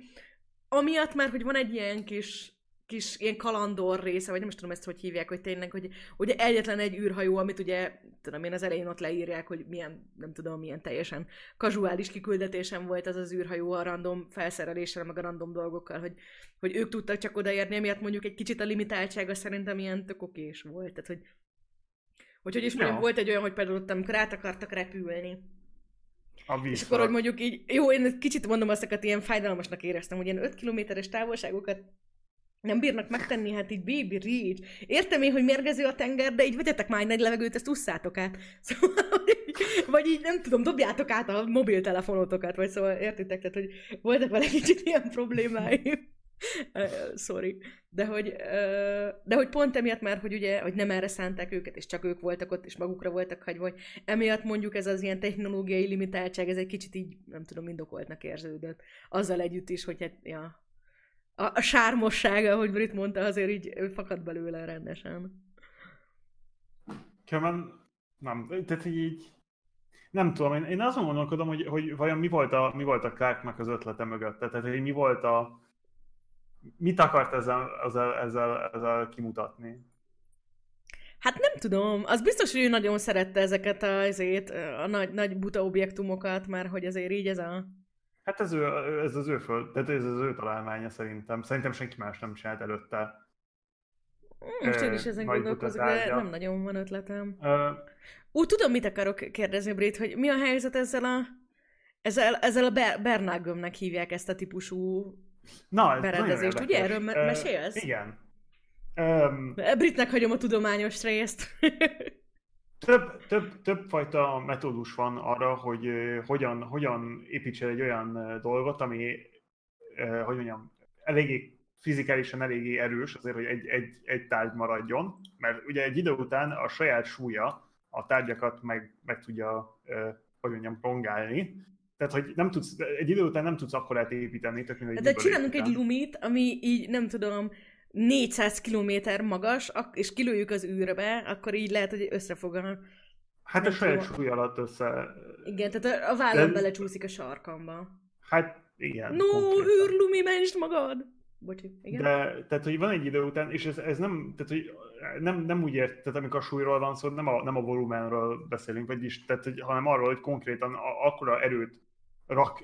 amiatt már, hogy van egy ilyen kis kis ilyen kalandor része, vagy nem is tudom ezt hogy hívják, hogy tényleg, hogy ugye egyetlen egy űrhajó, amit ugye, tudom én, az elején ott leírják, hogy milyen, nem tudom, milyen teljesen kazuális kiküldetésem volt az az űrhajó a random felszereléssel, meg a random dolgokkal, hogy, hogy ők tudtak csak odaérni, emiatt mondjuk egy kicsit a limitáltsága szerintem ilyen tök okés volt. Tehát, hogy, hogy, hogy is mondjam, volt egy olyan, hogy például ott, amikor át akartak repülni, a és akkor, hogy mondjuk így, jó, én kicsit mondom azt, ilyen fájdalmasnak éreztem, hogy ilyen 5 kilométeres távolságokat nem bírnak megtenni, hát így baby reach. Értem én, hogy mérgező a tenger, de így vegyetek már egy nagy levegőt, ezt usszátok át. Szóval, vagy így nem tudom, dobjátok át a mobiltelefonotokat, vagy szóval értitek, tehát hogy voltak vele kicsit ilyen problémáim. Sorry. De hogy, de hogy pont emiatt már, hogy ugye, hogy nem erre szánták őket, és csak ők voltak ott, és magukra voltak hagyva, vagy emiatt mondjuk ez az ilyen technológiai limitáltság, ez egy kicsit így, nem tudom, indokoltnak érződött. Azzal együtt is, hogy hát, ja, a, a sármossága, ahogy Brit mondta, azért így fakad belőle rendesen. Különben nem, tehát így nem tudom, én, én azon gondolkodom, hogy, hogy vajon mi volt a, mi volt a Clarknak az ötlete mögött, tehát hogy mi volt a, mit akart ezzel, ezzel, ezzel, ezzel kimutatni? Hát nem tudom, az biztos, hogy ő nagyon szerette ezeket a, azért, a nagy, nagy buta objektumokat, mert hogy azért így ez a Hát ez, ő, ez az ő föld, tehát ez az ő találmánya szerintem. Szerintem senki más nem csinált előtte. Most én is ezen gondolkozok, de nem nagyon van ötletem. Uh, Úgy tudom, mit akarok kérdezni, Brit, hogy mi a helyzet ezzel a ezzel, ezzel a Bernágömnek hívják ezt a típusú Na, berendezést, ugye? Erről me- mesélsz? Uh, igen. Um, Britnek hagyom a tudományos részt. Több, több, több fajta metódus van arra, hogy hogyan, hogyan építsél egy olyan dolgot, ami, hogy mondjam, eléggé fizikálisan eléggé erős azért, hogy egy, egy, egy tárgy maradjon, mert ugye egy idő után a saját súlya a tárgyakat meg, meg tudja, hogy mondjam, rongálni, tehát, hogy nem tudsz, egy idő után nem tudsz akkor építeni. Tehát, egy De csinálunk egy lumit, ami így, nem tudom, 400 kilométer magas, és kilőjük az űrbe, akkor így lehet, hogy össze fog a... Hát a saját súly alatt össze... Igen, tehát a vállam De... belecsúszik a sarkamba. Hát igen. No, űrlumi, mentsd magad! Bocsi, igen. De, tehát, hogy van egy idő után, és ez, ez nem, tehát, hogy nem, nem úgy ért, tehát amikor a súlyról van szó, nem a, nem a volumenről beszélünk, vagyis, tehát, hogy, hanem arról, hogy konkrétan akkora erőt rak,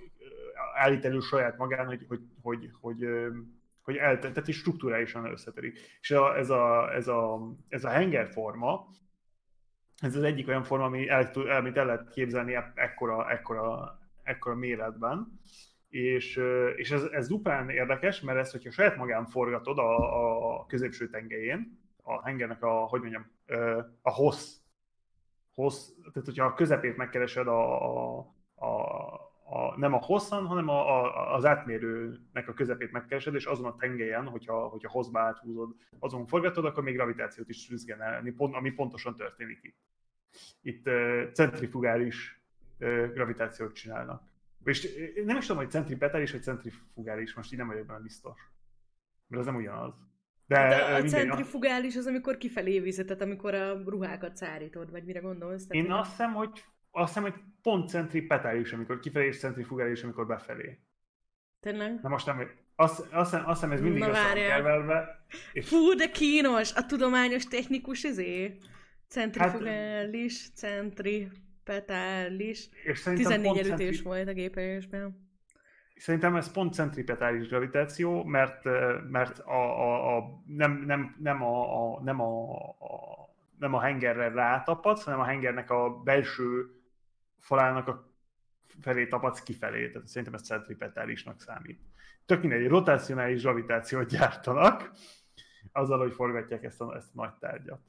állít elő saját magán, hogy, hogy, hogy, hogy, hogy hogy el, tehát is struktúrálisan összetörik. És a, ez, a, ez, a, ez a hengerforma, ez az egyik olyan forma, ami el, amit el lehet képzelni ekkora, ekkora, ekkora méretben. És, és ez, ez dupán érdekes, mert ezt, hogyha saját magán forgatod a, a középső tengelyén, a hengernek a, hogy mondjam, a hossz, hossz tehát hogyha a közepét megkeresed a, a, a a, nem a hosszan, hanem a, a, az átmérőnek a közepét megkeresed, és azon a tengelyen, hogyha, hogyha hosszba áthúzod, azon forgatod, akkor még gravitációt is tudsz generálni, pont, ami pontosan történik itt. Itt uh, centrifugális uh, gravitációt csinálnak. És nem is tudom, hogy centripetális vagy centrifugális, most így nem vagyok benne biztos. Mert az nem ugyanaz. De, De a centrifugális az, amikor kifelé viszed, tehát amikor a ruhákat szárítod, vagy mire gondolsz? Én azt hiszem, hogy azt hiszem, hogy pont centripetális, amikor kifelé, és centrifugális, amikor befelé. Tényleg? Na most nem, azt, azt, azt hiszem, ez mindig össze keverve. És... Fú, de kínos! A tudományos technikus izé. Centrifugális, hát, centripetális. És 14 elütés centri... volt a gépelésben. Szerintem ez pont centripetális gravitáció, mert, mert a, a, a, nem, nem, nem, a, a, nem, a, a, nem a hengerre rátapadsz, hanem a hengernek a belső falának a felé tapadsz kifelé, tehát szerintem ez centripetálisnak számít. Tök mindegy, rotácionális gravitációt gyártanak, azzal, hogy forgatják ezt a, ezt a nagy tárgyat.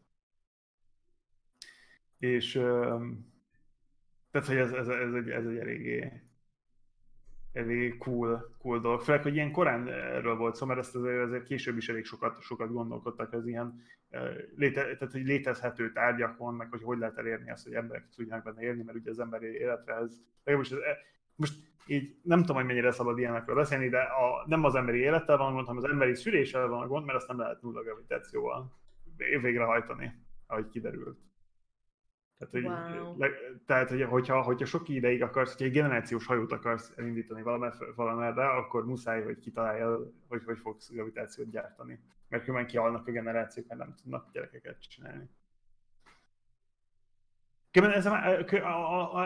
És tehát, hogy ez, ez, ez, egy, ez egy eléggé, eléggé cool, cool dolog. Főleg, hogy ilyen korán erről volt szó, mert ezt azért, azért később is elég sokat, sokat gondolkodtak az ilyen léte, tehát, hogy létezhető tárgyakon, meg hogy hogy lehet elérni azt, hogy emberek tudjanak benne élni, mert ugye az emberi életre ez, most, ez, most így nem tudom, hogy mennyire szabad ilyenekről beszélni, de a, nem az emberi élettel van gond, hanem az emberi szüléssel van gond, mert azt nem lehet nulla gravitációval végrehajtani, ahogy kiderült. Tehát, hogy, wow. le, tehát hogy, hogyha, hogyha sok ideig akarsz, hogyha egy generációs hajót akarsz elindítani valamerre, akkor muszáj, hogy kitalálja, hogy hogy fogsz gravitációt gyártani. Mert különben kihalnak a generációk, mert nem tudnak gyerekeket csinálni. Különben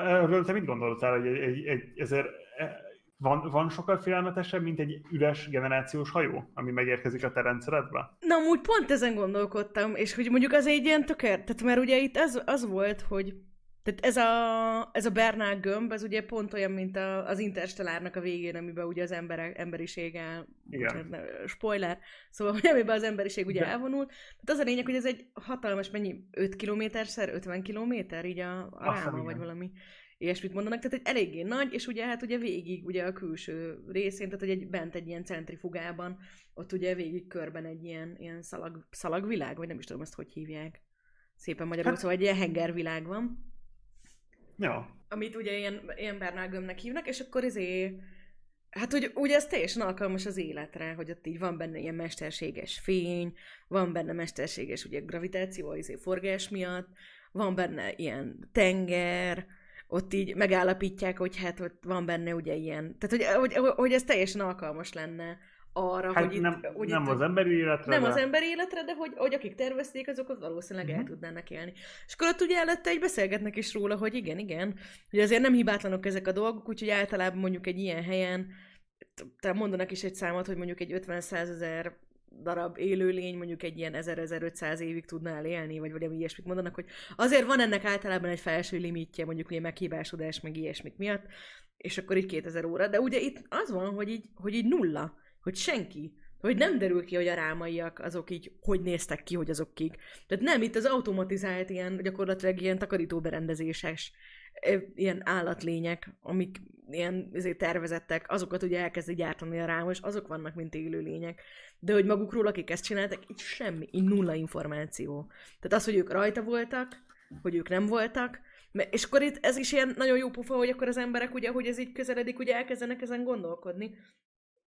erről te mit gondoltál, hogy egy, egy, egy, ezért e, van, van sokkal félelmetesebb, mint egy üres generációs hajó, ami megérkezik a te rendszeredbe? Na, amúgy pont ezen gondolkodtam, és hogy mondjuk az egy ilyen tökér, tehát mert ugye itt ez, az volt, hogy tehát ez a, ez a Bernál gömb, ez ugye pont olyan, mint a, az Interstellárnak a végén, amiben ugye az emberek, emberiség el, bocsánat, spoiler, szóval, hogy amiben az emberiség ugye De. elvonult. Tehát az a lényeg, hogy ez egy hatalmas, mennyi, 5 kilométerszer, 50 kilométer, így a, a ráma, vagy valami ilyesmit mondanak, tehát egy eléggé nagy, és ugye hát ugye végig ugye a külső részén, tehát hogy egy, bent egy ilyen centrifugában, ott ugye végig körben egy ilyen, ilyen szalag, szalagvilág, vagy nem is tudom ezt hogy hívják. Szépen magyarul, hát, szóval egy ilyen hengervilág van. Ja. Amit ugye ilyen, ilyen Bernál hívnak, és akkor ezé Hát, hogy ugye ez teljesen alkalmas az életre, hogy ott így van benne ilyen mesterséges fény, van benne mesterséges ugye gravitáció, az forgás miatt, van benne ilyen tenger, ott így megállapítják, hogy hát ott van benne ugye ilyen, tehát hogy, hogy, hogy ez teljesen alkalmas lenne arra, hát hogy nem, itt, hogy nem itt, az emberi életre, Nem de... az emberi életre, de hogy, hogy akik tervezték, azok valószínűleg uh-huh. el mhm. tudnának élni. És akkor ott ugye előtte egy beszélgetnek is róla, hogy igen, igen, hogy azért nem hibátlanok ezek a dolgok, úgyhogy általában mondjuk egy ilyen helyen, te mondanak is egy számot, hogy mondjuk egy 50 ezer darab élőlény mondjuk egy ilyen 1000-1500 évig tudna élni, vagy valami ilyesmit mondanak, hogy azért van ennek általában egy felső limitje, mondjuk ilyen meghibásodás, meg ilyesmik miatt, és akkor így 2000 óra. De ugye itt az van, hogy így, hogy így nulla, hogy senki, hogy nem derül ki, hogy a rámaiak azok így hogy néztek ki, hogy azok kik. Tehát nem, itt az automatizált ilyen, gyakorlatilag ilyen takarítóberendezéses ilyen állatlények, amik ilyen ezért tervezettek, azokat ugye elkezdi gyártani a rám, és azok vannak, mint élőlények. De hogy magukról, akik ezt csináltak, így semmi, így nulla információ. Tehát az, hogy ők rajta voltak, hogy ők nem voltak, és akkor itt ez is ilyen nagyon jó pufa, hogy akkor az emberek ugye, hogy ez így közeledik, ugye elkezdenek ezen gondolkodni.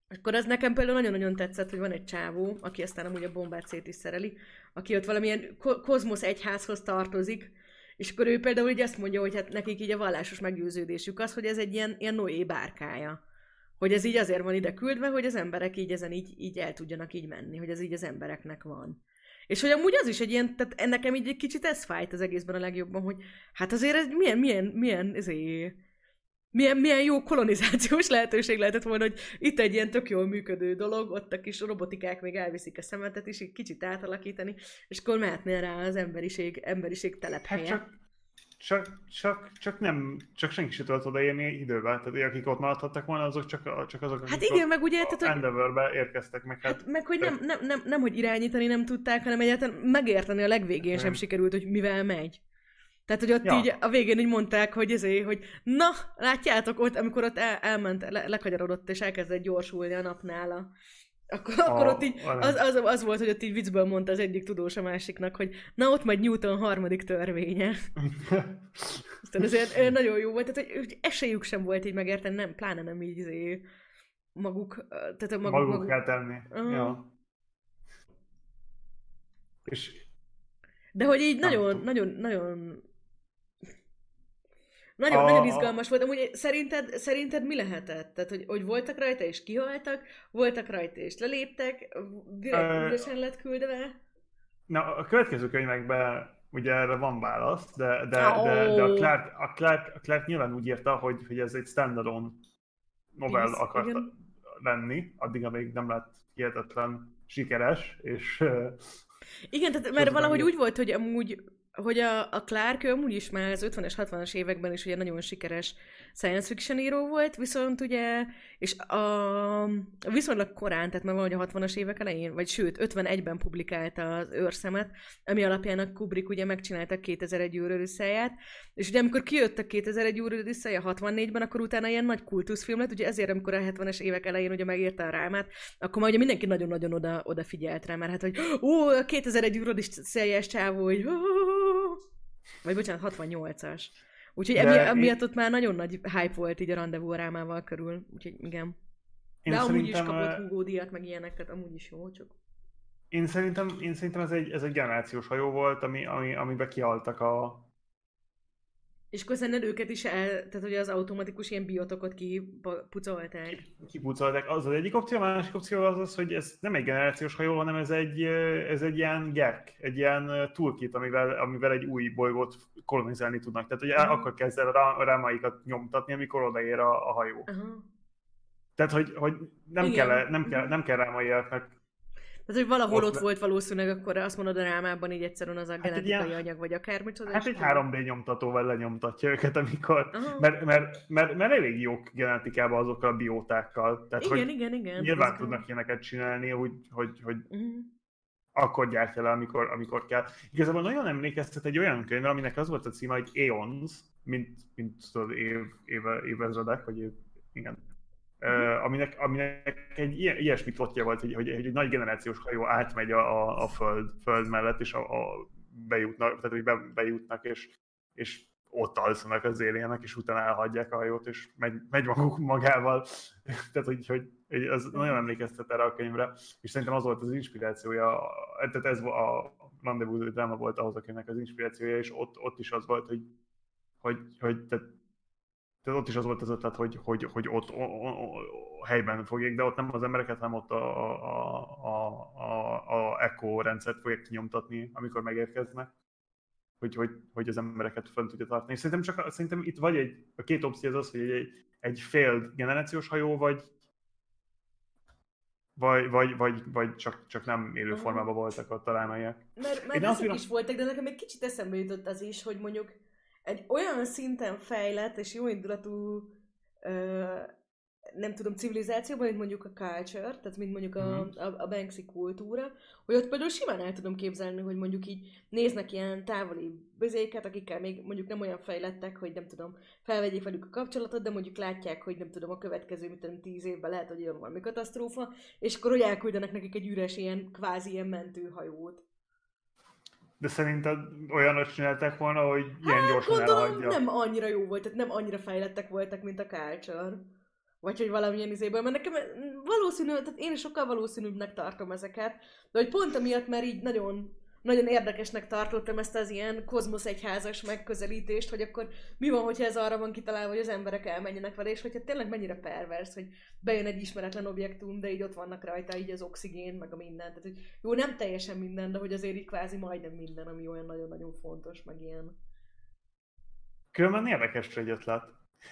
Akkor ez nekem például nagyon-nagyon tetszett, hogy van egy csávó, aki aztán amúgy a bombát szét is szereli, aki ott valamilyen ko- kozmosz egyházhoz tartozik, és akkor ő például így azt mondja, hogy hát nekik így a vallásos meggyőződésük az, hogy ez egy ilyen, ilyen Noé bárkája. Hogy ez így azért van ide küldve, hogy az emberek így ezen így, így el tudjanak így menni, hogy ez így az embereknek van. És hogy amúgy az is egy ilyen, tehát nekem így egy kicsit ez fájt az egészben a legjobban, hogy hát azért ez milyen, milyen, milyen, ezért, milyen, milyen jó kolonizációs lehetőség lehetett volna, hogy itt egy ilyen tök jól működő dolog, ott a kis robotikák még elviszik a szemetet, és egy kicsit átalakítani, és akkor mehetnél rá az emberiség, emberiség telephelye. Hát csak, csak, csak, csak, nem, csak senki sem tudott odaérni időben, tehát akik ott maradhattak volna, azok csak, csak azok, akik hát igen, meg ugye, tehát, hogy... Endeavorbe érkeztek meg. Hát, hát meg hogy nem, nem, nem, nem, hogy irányítani nem tudták, hanem egyáltalán megérteni a legvégén nem. sem sikerült, hogy mivel megy. Tehát, hogy ott ja. így a végén így mondták, hogy ezért, hogy na, látjátok ott, amikor ott el, elment, le, lekagyarodott és elkezdett gyorsulni a napnál akkor, a, akkor ott így, az, az, az, volt, hogy ott így viccből mondta az egyik tudós a másiknak, hogy na ott majd Newton harmadik törvénye. Aztán azért nagyon jó volt, tehát hogy esélyük sem volt így megérteni, nem, pláne nem így izé, maguk, tehát a maguk, maguk, maguk kell tenni. Uh-huh. Ja. És de hogy így nagyon, nagyon, nagyon nagyon, a... nagyon izgalmas volt. Amúgy szerinted, szerinted mi lehetett? Tehát, hogy, hogy voltak rajta és kihaltak, voltak rajta és leléptek, direkt üresen lett küldve? Na, a következő könyvekben ugye erre van válasz, de, de, oh. de, de a, Clark, a, Clark, a Clark nyilván úgy írta, hogy, hogy ez egy standalone novel yes, akart igen. lenni, addig, amíg nem lett hihetetlen sikeres, és... Igen, tehát, mert valahogy úgy volt, hogy amúgy hogy a, a Clark amúgy is már az 50-es, 60-as években is ugye nagyon sikeres science fiction író volt, viszont ugye, és a, viszonylag korán, tehát már valahogy a 60-as évek elején, vagy sőt, 51-ben publikálta az őrszemet, ami alapján a Kubrick ugye megcsinálta 2001 űr és ugye amikor kijött a 2001 űr 64-ben, akkor utána ilyen nagy kultuszfilm lett, ugye ezért, amikor a 70-es évek elején ugye megírta a rámát, akkor már ugye mindenki nagyon-nagyon oda, odafigyelt rá, mert hát, hogy ó, a 2001 űr Odüsszejes csávó, hogy vagy bocsánat, 68-as. Úgyhogy emi, emiatt ott már nagyon nagy hype volt így a rendezvú rámával körül, úgyhogy igen. Én De amúgy is kapott Hugo díjat, meg ilyenek, tehát amúgy is jó, csak... Én szerintem, én szerintem ez, egy, ez egy generációs hajó volt, ami, ami, amiben kialtak a, és köszönöd őket is el, tehát hogy az automatikus ilyen biotokot kipucolták. Kipucolták. Az az egyik opció, a másik opció az az, hogy ez nem egy generációs hajó, hanem ez egy, ez egy ilyen gerk, egy ilyen toolkit, amivel, amivel egy új bolygót kolonizálni tudnak. Tehát, hogy uh-huh. akkor kezd el a rámaikat nyomtatni, amikor odaér a, a hajó. Uh-huh. Tehát, hogy, hogy nem, kell, nem, kell, nem kell rámaiaknak tehát, hogy valahol ott, ott volt valószínűleg, akkor azt mondod a rámában így egyszerűen az a hát genetikai ilyen, anyag, vagy akármicsoda. Hát egy 3D nyomtatóval lenyomtatja őket, amikor, mert, mert, mert, mert, elég jók genetikában azokkal a biótákkal. Tehát, igen, hogy igen, igen. Nyilván Ezek tudnak ilyeneket csinálni, hogy, hogy, hogy uh-huh. akkor gyártja le, amikor, amikor kell. Igazából nagyon emlékeztet egy olyan könyv, aminek az volt a címe, hogy Aeons, mint, mint tudod, év, éve, évezredek, vagy év, igen, Aminek, aminek egy ilyen, ilyesmi plotja volt, hogy, hogy, egy nagy generációs hajó átmegy a, a, föld, föld mellett, és a, a bejutnak, tehát hogy be, bejutnak, és, és ott alszanak az éljenek, és utána elhagyják a hajót, és megy, megy maguk magával. tehát, hogy, hogy, az nagyon emlékeztet erre a könyvre, és szerintem az volt az inspirációja, tehát ez a Rendezvous dráma volt ahhoz a az inspirációja, és ott, ott is az volt, hogy, hogy, hogy tehát tehát ott is az volt az ötlet, hogy, hogy, hogy ott o, o, o, helyben fogják, de ott nem az embereket, hanem ott a, a, a, a, a eco rendszert fogják kinyomtatni, amikor megérkeznek, hogy, hogy, hogy az embereket fönn tudja tartani. És szerintem, csak, szerintem itt vagy egy, a két opció az az, hogy egy, egy failed generációs hajó, vagy, vagy, vagy, vagy, vagy csak, csak nem élő formában voltak ott talán Mert, mert azok is voltak, de nekem egy kicsit eszembe jutott az is, hogy mondjuk egy olyan szinten fejlett és jó indulatú ö, nem tudom, civilizációban, mint mondjuk a culture, tehát mint mondjuk a, mm. a, a Banksy kultúra, hogy ott például simán el tudom képzelni, hogy mondjuk így néznek ilyen távoli bizéket, akikkel még mondjuk nem olyan fejlettek, hogy nem tudom, felvegyék velük a kapcsolatot, de mondjuk látják, hogy nem tudom, a következő, mint tudom, tíz évben lehet, hogy jön valami katasztrófa, és akkor hogy elküldenek nekik egy üres ilyen, kvázi ilyen mentőhajót. De szerinted olyanot csináltak volna, hogy ilyen hát, gyorsan gondolom, elhagyja? nem annyira jó volt, tehát nem annyira fejlettek voltak, mint a Culture. Vagy hogy valamilyen izéből, mert nekem valószínű, tehát én sokkal valószínűbbnek tartom ezeket, de hogy pont amiatt, mert így nagyon nagyon érdekesnek tartottam ezt az ilyen kozmosz egyházas megközelítést, hogy akkor mi van, hogyha ez arra van kitalálva, hogy az emberek elmenjenek vele, és hogyha tényleg mennyire pervers, hogy bejön egy ismeretlen objektum, de így ott vannak rajta így az oxigén, meg a minden. Tehát, hogy jó, nem teljesen minden, de hogy azért így kvázi majdnem minden, ami olyan nagyon-nagyon fontos, meg ilyen. Különben érdekes egy ötlet.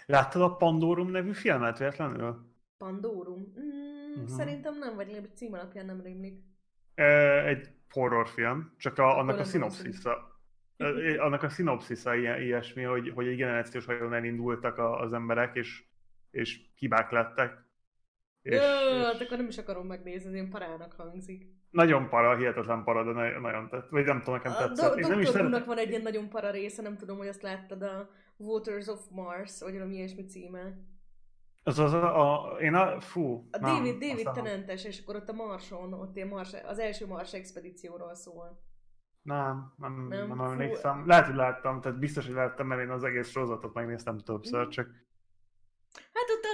Láttad a Pandorum nevű filmet véletlenül? Pandorum? Mm, uh-huh. Szerintem nem, vagy cím alapján nem rémlik. Egy horrorfilm, csak a, annak a szinopszisza, annak a szinopszisza ilyen, ilyesmi, hogy, hogy egy generációs hajón elindultak a, az emberek, és, és hibák lettek. És, Jó, és... Hát akkor nem is akarom megnézni, ilyen parának hangzik. Nagyon para, hihetetlen para, de nagyon tett, vagy nem tudom, nekem tetszett. A do- nem is szeret... van egy ilyen nagyon para része, nem tudom, hogy azt láttad a Waters of Mars, vagy valami ilyesmi címe. Az az a, a én a, fú. A nem, David, David Tenentes, és akkor ott a Marson, ott ilyen Mars, az első Mars expedícióról szól. Nem, nem, nem, nem emlékszem. Lehet, hogy láttam, tehát biztos, hogy láttam, mert én az egész sorozatot megnéztem többször, mm. csak... Hát ott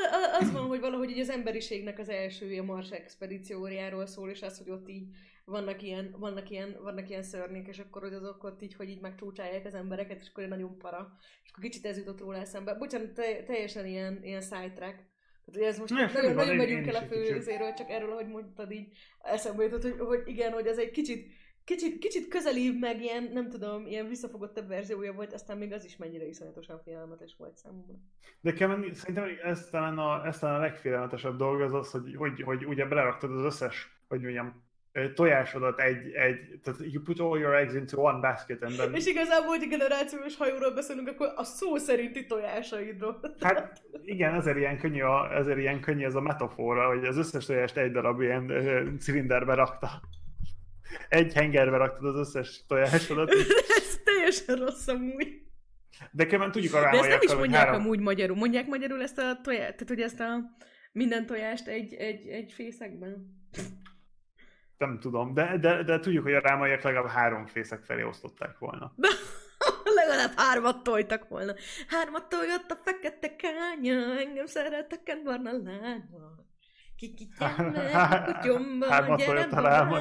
az van, hogy valahogy így az emberiségnek az első a Mars expedíciójáról szól, és az, hogy ott így vannak ilyen, vannak ilyen, vannak ilyen szörnyek, és akkor hogy azok ott így, hogy így megcsúcsálják az embereket, és akkor nagyon para. És akkor kicsit ez jutott róla eszembe. Bocsánat, te, teljesen ilyen, ilyen sidetrack. Tehát, ez most ne, nagyon, nagyon megyünk el a főzéről, csak erről, hogy mondtad így eszembe jutott, hogy, hogy igen, hogy ez egy kicsit, kicsit, kicsit közelibb, meg ilyen, nem tudom, ilyen visszafogottabb verziója volt, aztán még az is mennyire iszonyatosan félelmetes volt számomra. De kell, szerintem ez talán a, ez talán a legfélelmetesebb dolog az az, hogy, hogy, hogy ugye beleraktad az összes, hogy mondjam, tojásodat egy, egy, tehát you put all your eggs into one basket and then... És igazából, hogy generációs hajóról beszélünk, akkor a szó szerinti tojásaidról. Hát igen, ezért ilyen könnyű, a, ezért ilyen könnyű ez a metafora, hogy az összes tojást egy darab ilyen cilinderbe rakta. Egy hengerbe raktad az összes tojásodat. Ez teljesen rossz amúgy. De kemmen tudjuk a De ezt nem is mondják három... amúgy magyarul. Mondják magyarul ezt a tojást, tehát hogy ezt a minden tojást egy, egy, egy fészekben? Nem tudom, de, de, de tudjuk, hogy a rámaiak legalább három fészek felé osztották volna. legalább hármat tojtak volna. Hármat tojott a fekete kánya, engem szeretek, barna lánya. Kiki kutyomba, gyere rám,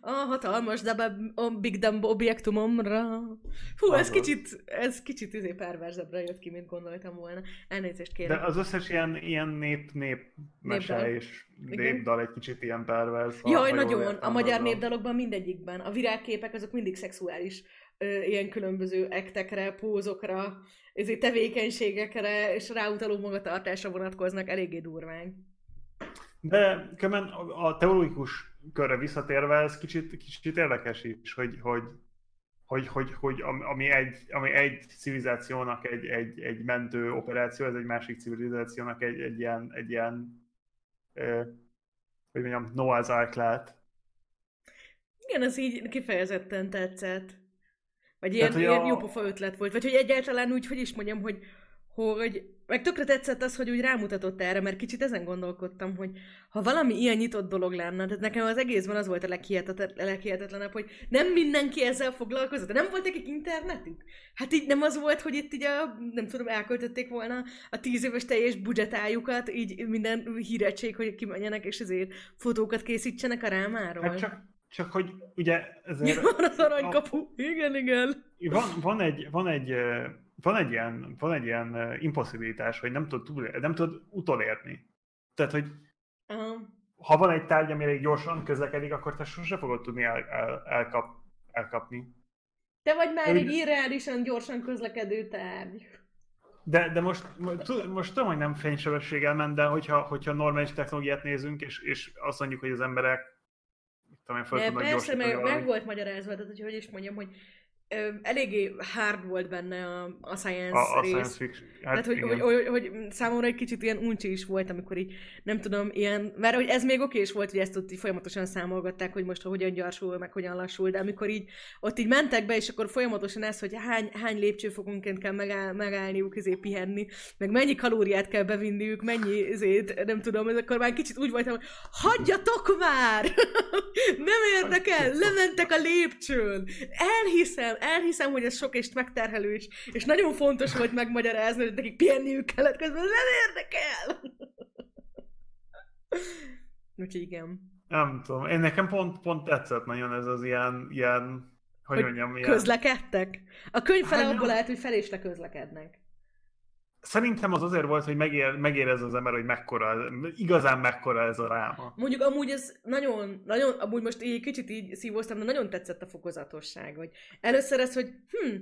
a hatalmas debe, a Big Dumb objektumomra. Fú, ez kicsit, ez kicsit izé perverzebbre jött ki, mint gondoltam volna. Elnézést kérem. De az összes ilyen, ilyen nép, nép mese és népdal egy kicsit ilyen perverz. Jaj, nagyon. A magyar népdalokban mindegyikben. A virágképek azok mindig szexuális ilyen különböző ektekre, pózokra, ezért tevékenységekre és ráutaló magatartásra vonatkoznak eléggé durván. De kemen a teológikus körre visszatérve, ez kicsit, kicsit érdekes is, hogy, hogy, hogy, hogy, hogy ami, egy, ami egy civilizációnak egy, egy, egy mentő operáció, ez egy másik civilizációnak egy, egy ilyen, egy ilyen eh, hogy mondjam, Noah's Ark lehet. Igen, ez így kifejezetten tetszett. Vagy ilyen, Tehát, ilyen a... jópofa ötlet volt. Vagy hogy egyáltalán úgy, hogy is mondjam, hogy hogy meg tökre tetszett az, hogy úgy rámutatott erre, mert kicsit ezen gondolkodtam, hogy ha valami ilyen nyitott dolog lenne, tehát nekem az egészben az volt a leghihetetlenebb, hogy nem mindenki ezzel foglalkozott, nem volt nekik internetük. Hát így nem az volt, hogy itt így a, nem tudom, elköltötték volna a tíz éves teljes budgetájukat, így minden hírettség, hogy kimenjenek, és ezért fotókat készítsenek a rámáról. Hát csak, csak hogy ugye ezért... Van az aranykapu, a... igen, igen. Van, van egy, van egy van egy ilyen, van egy ilyen impossibilitás, hogy nem tud, túl, nem tud utolérni. Tehát, hogy uh-huh. ha van egy tárgy, ami elég gyorsan közlekedik, akkor te sose fogod tudni el, el, elkap, elkapni. Te vagy már Én... egy irreálisan gyorsan közlekedő tárgy. De, de most, most tudom, hogy nem fénysebességgel ment, de hogyha, hogyha normális technológiát nézünk, és, és azt mondjuk, hogy az emberek tudom én, fel tudnak persze, meg, meg volt magyarázva, tehát hogy, hogy is mondjam, hogy eléggé hard volt benne a, a science a, a rész. Science fiction. Hát, Tehát, hogy, hogy, hogy, hogy, számomra egy kicsit ilyen uncsi is volt, amikor így, nem tudom, ilyen, mert hogy ez még oké is volt, hogy ezt ott így folyamatosan számolgatták, hogy most hogyan gyorsul, meg hogyan lassul, de amikor így ott így mentek be, és akkor folyamatosan ez, hogy hány, hány lépcsőfokonként kell megáll, megállniuk, ezért pihenni, meg mennyi kalóriát kell bevinniük, mennyi ezért, nem tudom, ez akkor már kicsit úgy voltam, hogy hagyjatok már! nem érdekel, lementek a lépcsőn, elhiszem, elhiszem, hogy ez sok és megterhelő is, és nagyon fontos volt megmagyarázni, hogy nekik pihenniük kellett közben, nem érdekel! Úgyhogy igen. Nem tudom, én nekem pont, pont tetszett nagyon ez az ilyen, ilyen hogy, hogy mondjam, ilyen... közlekedtek? A könyv fele hát, abból állt, hogy fel is közlekednek. Szerintem az azért volt, hogy megér, megérez az ember, hogy mekkora, igazán mekkora ez a ráma. Mondjuk amúgy ez nagyon, nagyon, amúgy most így kicsit így szívóztam, de nagyon tetszett a fokozatosság, hogy először ez, hogy hm,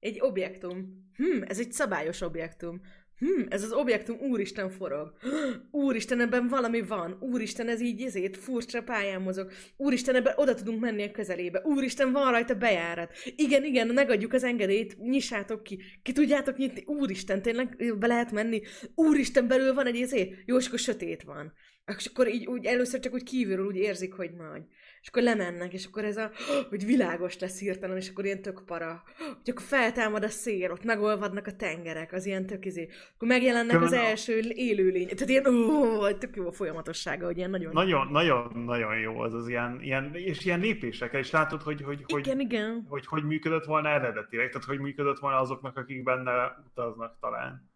egy objektum, hm, ez egy szabályos objektum, hm, ez az objektum úristen forog. Úristen, ebben valami van. Úristen, ez így ezért furcsa pályán mozog. Úristen, ebben oda tudunk menni a közelébe. Úristen, van rajta bejárat. Igen, igen, megadjuk az engedélyt, nyissátok ki. Ki tudjátok nyitni? Úristen, tényleg be lehet menni? Úristen, belül van egy ezért? Jó, és akkor sötét van. És akkor így úgy először csak úgy kívülről úgy érzik, hogy nagy és akkor lemennek, és akkor ez a, hogy világos lesz hirtelen, és akkor ilyen tök para, hogy akkor feltámad a szél, ott megolvadnak a tengerek, az ilyen tök izé, akkor megjelennek az első élőlény, tehát ilyen, ó, tök jó a folyamatossága, hogy ilyen nagyon... Nagyon, nagyon, nagyon jó az az ilyen, ilyen és ilyen lépésekkel, és látod, hogy hogy, hogy, igen, igen. hogy, hogy működött volna eredetileg, tehát hogy működött volna azoknak, akik benne utaznak talán.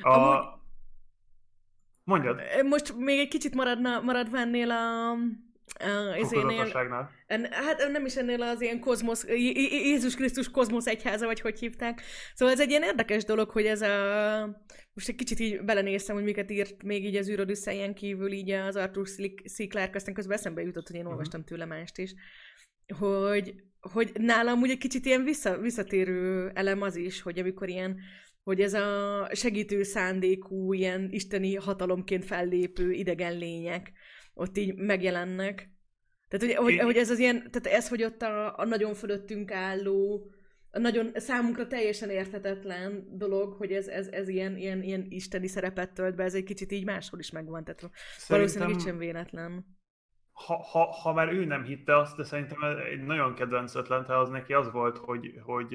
A... Amúgy... Mondjad. Most még egy kicsit maradna, maradva ennél a Uh, ennél, hát nem is ennél az ilyen kozmosz, Jézus Krisztus kozmosz egyháza, vagy hogy hívták. Szóval ez egy ilyen érdekes dolog, hogy ez a... Most egy kicsit így belenéztem, hogy miket írt még így az űrodüsszejen kívül, így az Arthur C. Clarke, aztán közben eszembe jutott, hogy én mhm. olvastam tőle mást is, hogy, hogy nálam úgy egy kicsit ilyen vissza, visszatérő elem az is, hogy amikor ilyen hogy ez a segítő szándékú, ilyen isteni hatalomként fellépő idegen lények, ott így megjelennek, Tehát, hogy, hogy, hogy ez az ilyen, tehát ez, hogy ott a, a nagyon fölöttünk álló, a nagyon számunkra teljesen érthetetlen dolog, hogy ez, ez, ez ilyen, ilyen, ilyen isteni szerepet tölt be, ez egy kicsit így máshol is megvan, tehát Szerintem... valószínűleg itt sem véletlen. Ha, ha, ha már ő nem hitte azt, de szerintem egy nagyon kedvenc ötlete az neki az volt, hogy, hogy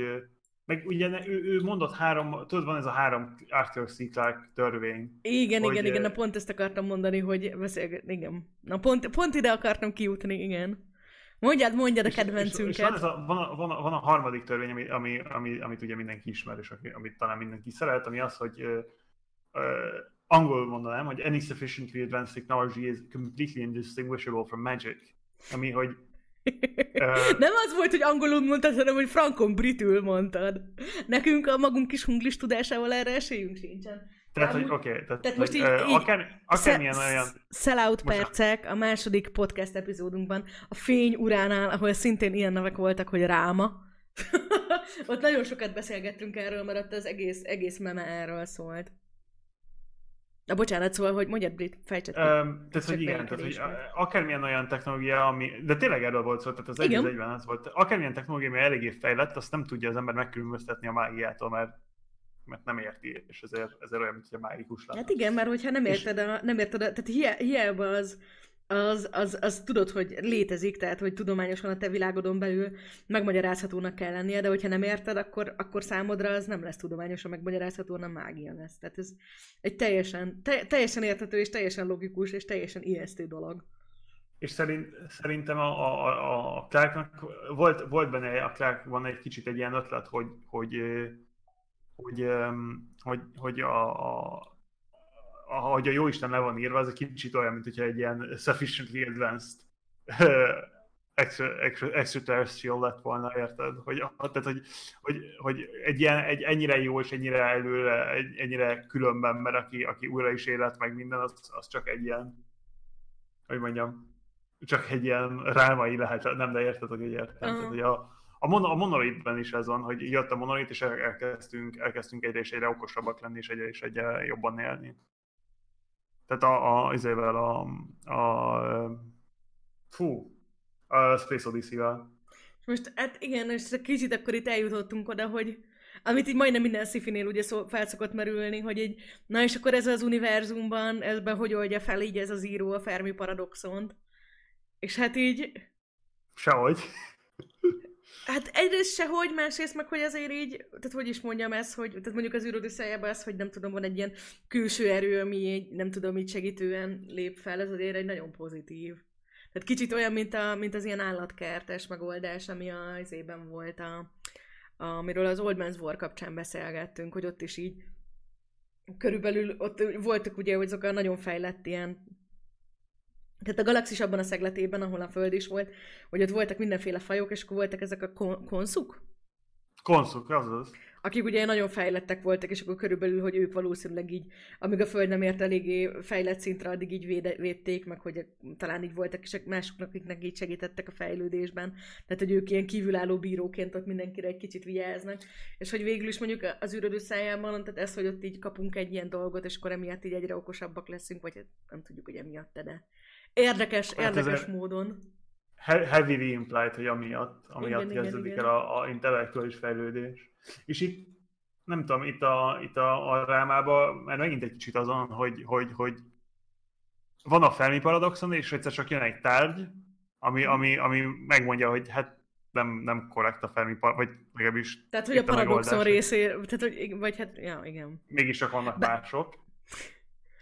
meg ugye ő, ő mondott három, tudod, van ez a három Arthur C. Clarke törvény. Igen, hogy, igen, igen, na pont ezt akartam mondani, hogy beszélget, igen. Na pont, pont ide akartam kijutni, igen. Mondjad, mondjad a kedvencünket. És, és, és van, ez a, van, a, van, a, van a harmadik törvény, ami, ami, ami, amit ugye mindenki ismer, és amit talán mindenki szeret, ami az, hogy ö, ö, angol mondanám, hogy any sufficiently advanced technology is completely indistinguishable from magic. Ami, hogy nem az volt, hogy angolul mondtad, hanem hogy frankon britül mondtad. Nekünk a magunk kis hunglis tudásával erre esélyünk sincsen. Tehát, hogy oké, okay, tehát, tehát most így, így akár, akármilyen sze- olyan... Sellout percek a második podcast epizódunkban a Fény uránál, ahol szintén ilyen nevek voltak, hogy Ráma. ott nagyon sokat beszélgettünk erről, mert ott az egész, egész meme erről szólt. Na bocsánat, szóval, hogy mondjad, Brit, fejtsed ki. Um, tehát, hogy igen, tehát, hogy akármilyen olyan technológia, ami, de tényleg erről volt szó, tehát az egy egyben az volt, akármilyen technológia, ami eléggé fejlett, azt nem tudja az ember megkülönböztetni a mágiától, mert mert nem érti, és ezért, ezért olyan, mint hogy a mágikus lenne. Hát igen, mert hogyha nem érted, a, nem érted a, tehát hiába az, az, az, az tudod, hogy létezik, tehát hogy tudományosan a te világodon belül megmagyarázhatónak kell lennie, de hogyha nem érted, akkor, akkor számodra az nem lesz tudományosan megmagyarázható, hanem mágia lesz. Tehát ez egy teljesen, te, teljesen érthető, és teljesen logikus, és teljesen ijesztő dolog. És szerint, szerintem a, a, a Clarknak volt, volt benne, a Clark van egy kicsit egy ilyen ötlet, hogy, hogy, hogy, hogy, hogy a, a ahogy a Jóisten le van írva, az egy kicsit olyan, mint hogyha egy ilyen sufficiently advanced extra, extra, extraterrestrial lett volna, érted? Hogy, tehát, hogy, hogy, hogy egy, ilyen, egy ennyire jó és ennyire előre, egy, ennyire különben, mert aki, aki újra is élet meg minden, az, az csak egy ilyen, hogy mondjam, csak egy ilyen rámai lehet, nem, de érted, hogy értem. Uh-huh. Tehát, hogy a, a, mon- a monolitben is ez van, hogy jött a monolit, és elkezdtünk, elkezdtünk egyre és egyre okosabbak lenni, és egyre és egyre jobban élni. Tehát a, a, izével a, a, fú, a Space Odyssey-vel. Most hát igen, és kicsit akkor itt eljutottunk oda, hogy amit így majdnem minden szifinél ugye szó, felszokott merülni, hogy egy, na és akkor ez az univerzumban, ezben hogy oldja fel így ez az író a Fermi paradoxont. És hát így... Sehogy. Hát egyrészt sehogy, másrészt meg, hogy azért így, tehát hogy is mondjam ezt, hogy tehát mondjuk az űrod összejában az, hogy nem tudom, van egy ilyen külső erő, ami egy, nem tudom, így segítően lép fel, ez azért egy nagyon pozitív. Tehát kicsit olyan, mint, a, mint az ilyen állatkertes megoldás, ami az ében volt, a, a, amiről az Old Man's War kapcsán beszélgettünk, hogy ott is így körülbelül ott voltak ugye hogy azok a nagyon fejlett ilyen tehát a galaxis abban a szegletében, ahol a Föld is volt, hogy ott voltak mindenféle fajok, és akkor voltak ezek a kon- konszuk? Konszuk, az az. Akik ugye nagyon fejlettek voltak, és akkor körülbelül, hogy ők valószínűleg így, amíg a Föld nem ért eléggé fejlett szintre, addig így véde, védték, meg hogy talán így voltak, és másoknak, akiknek így segítettek a fejlődésben. Tehát, hogy ők ilyen kívülálló bíróként ott mindenkire egy kicsit vigyáznak. És hogy végül is mondjuk az űrödő szájában, tehát ez, hogy ott így kapunk egy ilyen dolgot, és akkor emiatt így egyre okosabbak leszünk, vagy hát nem tudjuk, hogy emiatt, de Érdekes, hát érdekes módon. Heavily implied, hogy amiatt, amiatt igen, kezdődik igen, el a, a intellektuális fejlődés. És itt, nem tudom, itt a, itt a, a rámában, mert megint egy kicsit azon, hogy, hogy, hogy van a Fermi paradoxon, és egyszer csak jön egy tárgy, ami, ami, ami megmondja, hogy hát nem, nem korrekt a Fermi vagy legalábbis Tehát, hogy a paradoxon részé, tehát, hogy, vagy hát, ja, igen. Mégis csak vannak Be... mások.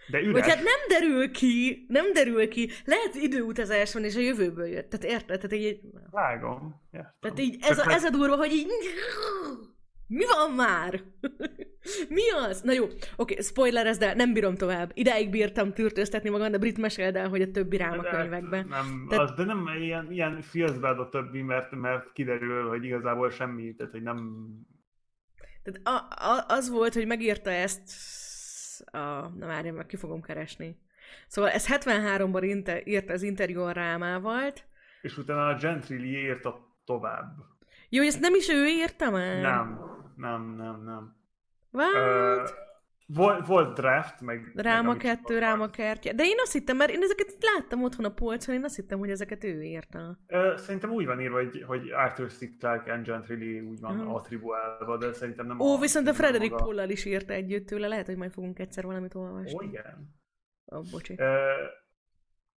De üres. Vagy hát nem derül ki, nem derül ki. Lehet időutazás van, és a jövőből jött. Tehát érted? Tehát így... Vágom. Értem. Tehát így ez a, ez a durva, hogy így... Mi van már? Mi az? Na jó, oké, okay, spoiler ez, de nem bírom tovább. Ideig bírtam tűrtőztetni magam, de Brit meséld el, hogy a többi ráma de, könyvekben. Nem, tehát... az, de nem ilyen, ilyen feels bad a többi, mert, mert kiderül, hogy igazából semmi, tehát hogy nem... Tehát a, a, az volt, hogy megírta ezt a... Na várj, meg ki fogom keresni. Szóval ez 73-ban inter, írt az interjú Rámával. És utána a Gentry írta tovább. Jó, ezt nem is ő írta már? Nem, nem, nem, nem. What? Uh, Volt, volt draft, meg... Ráma meg kettő, Ráma kertje. De én azt hittem, mert én ezeket láttam otthon a polcon, én azt hittem, hogy ezeket ő írta. Szerintem úgy van írva, hogy, hogy Arthur C. Clarke and Gentry úgy van Aha. attribuálva, de szerintem nem Ó, viszont a Frederick maga. Pollal is írta együtt tőle, lehet, hogy majd fogunk egyszer valamit olvasni. Ó, igen. Ó, bocsi. Ö,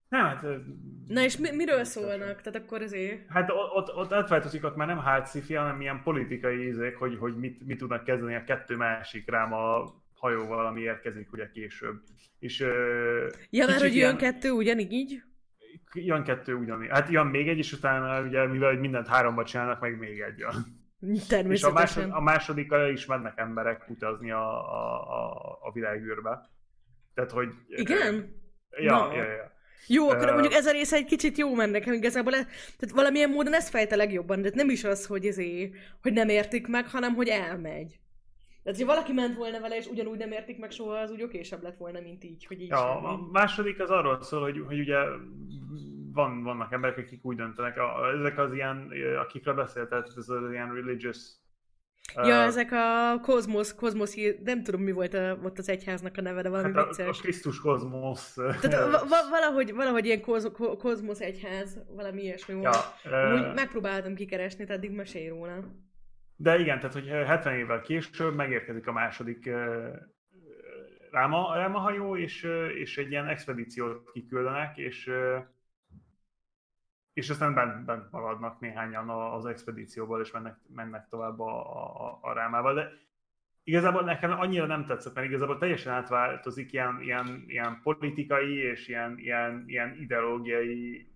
nem, hát... Na és mi, miről szólnak? Tehát akkor azért... Hát ott, ott, átváltozik, ott már nem hard hanem ilyen politikai ízék, hogy, hogy mit, mit tudnak kezdeni a kettő másik rám a hajóval, ami érkezik ugye később. És Ja, mert hogy jön ilyen- kettő ugyanígy? jön kettő ugyanígy. Hát jön még egy, és utána ugye, mivel hogy mindent háromba csinálnak, meg még egy jön. És a, Természetesen. másod, a másodikkal is mennek emberek utazni a, a, a, a világűrbe. Tehát, hogy... Igen? Ja, Na. ja, ja. Jó, akkor mondjuk ez a része egy kicsit jó ment nekem igazából. e- Tehát valamilyen módon ez fejte legjobban, de nem is az, hogy, ezé, hogy nem értik meg, hanem hogy elmegy. Tehát, ha valaki ment volna vele, és ugyanúgy nem értik meg soha, az úgy okésebb lett volna, mint így, hogy így Ja, sem a második az arról szól, hogy, hogy ugye van, vannak emberek, akik úgy döntenek, a, ezek az ilyen, akikről beszéltél, ez az ilyen religious Ja, ezek a kozmosz, kozmosz, nem tudom mi volt a, ott az egyháznak a neve, de valami hát a, a. Krisztus kozmosz. Tehát va- va- valahogy, valahogy ilyen koz, ko- kozmosz egyház, valami ilyesmi volt. ja, Amúgy ö, megpróbáltam kikeresni, tehát addig mesélj róla. De igen, tehát hogy 70 évvel később megérkezik a második ráma, ráma hajó, és, és egy ilyen expedíciót kiküldenek, és és aztán bent, bent maradnak néhányan az expedícióból, és mennek, mennek tovább a, a, a rámával. De igazából nekem annyira nem tetszett, mert igazából teljesen átváltozik ilyen, ilyen, ilyen politikai és ilyen, ilyen, ilyen ideológiai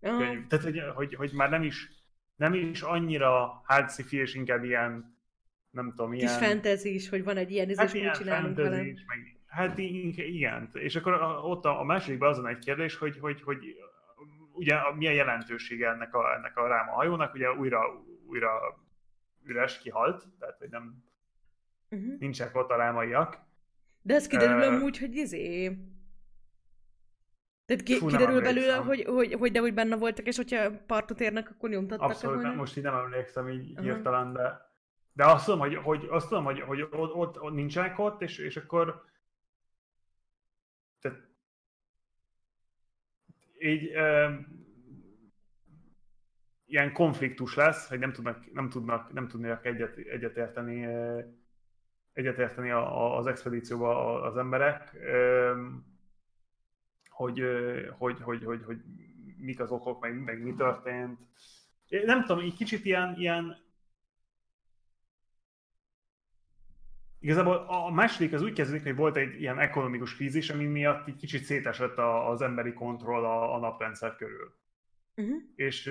könyv. Tehát, hogy, hogy, hogy már nem is, nem is annyira hard sci-fi, és inkább ilyen, nem tudom, Kis ilyen... fantasy is, hogy van egy ilyen, ez Hát mit ilyen csinálunk vele. is, meg, hát igen. És akkor a- ott a, a másodikban azon egy kérdés, hogy, hogy, hogy ugye a- milyen jelentősége ennek a, ennek a ráma hajónak, ugye újra, újra üres, kihalt, tehát hogy nem, Uh-huh. nincsenek ott a rámaiak. De ez kiderül Ö, amúgy, hogy izé... Tehát ki, Fú, kiderül belőle, hogy, hogy, hogy, de hogy benne voltak, és hogyha partot érnek, akkor nyomtattak Abszolút, nem, most így nem emlékszem így Aha. hirtelen, de, de azt tudom, hogy, hogy, azt tudom, hogy, hogy ott, ott, ott nincsenek ott, és, és akkor tehát, így ö, ilyen konfliktus lesz, hogy nem tudnak, nem tudnak, nem tudnak egyet, egyetérteni, egyetérteni az expedícióba az emberek, ö, hogy, hogy, hogy, hogy, hogy mik az okok, meg, meg mi történt. Én Nem tudom, egy kicsit ilyen, ilyen Igazából a második az úgy kezdődik, hogy volt egy ilyen ekonomikus krízis, ami miatt egy kicsit szétesett a- az emberi kontroll a, a naprendszer körül. Uh-huh. És,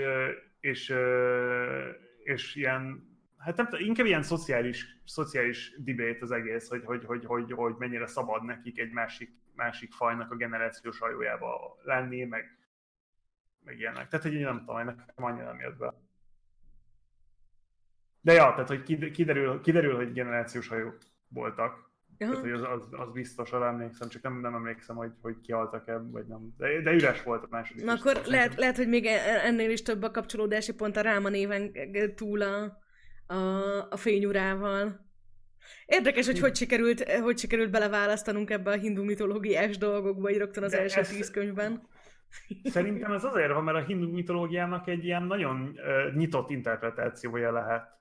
és, és ilyen, hát nem inkább ilyen szociális, szociális debate az egész, hogy, hogy, hogy, hogy, hogy mennyire szabad nekik egy másik, másik fajnak a generációs hajójába lenni, meg, meg ilyenek. Tehát, hogy én nem tudom, nekem annyira nem jött be. De ja, tehát, hogy kid- kiderül, kiderül hogy generációs hajók voltak. Tehát, Aha. hogy az, az, az biztos, arra emlékszem, csak nem, nem emlékszem, hogy, hogy kihaltak-e, vagy nem. De, de üres volt a második. Na akkor szerintem. lehet, lehet, hogy még e- ennél is több a kapcsolódási pont a Ráma néven túl a, a, a fényurával. Érdekes, hogy hogy sikerült, hogy sikerült beleválasztanunk ebbe a hindu mitológiás dolgokba, így rögtön az De első ez- tíz könyvben. Szerintem ez azért van, mert a hindu mitológiának egy ilyen nagyon uh, nyitott interpretációja lehet.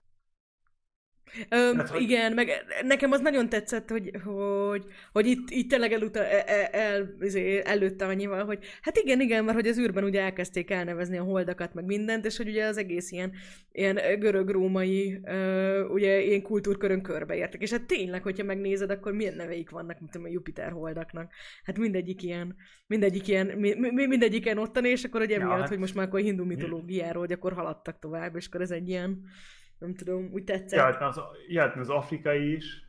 Ö, Hát, hogy- Igen, meg nekem az nagyon tetszett, hogy, hogy, hogy itt, itt tényleg eluta, el, el, izé, előtte annyival, hogy hát igen, igen, mert hogy az űrben ugye elkezdték elnevezni a holdakat, meg mindent, és hogy ugye az egész ilyen, ilyen görög-római, ugye ilyen kultúrkörön körbeértek. És hát tényleg, hogyha megnézed, akkor milyen neveik vannak, mint a Jupiter holdaknak. Hát mindegyik ilyen, mindegyik ilyen, mi, mi, mindegyik ilyen ottani, és akkor ugye Ja, emiatt, hát- hogy most már akkor a hindu mitológiáról, hogy akkor haladtak tovább, és akkor ez egy ilyen, nem tudom, úgy tetszett. Jöhetne az, jöhetne az afrikai is,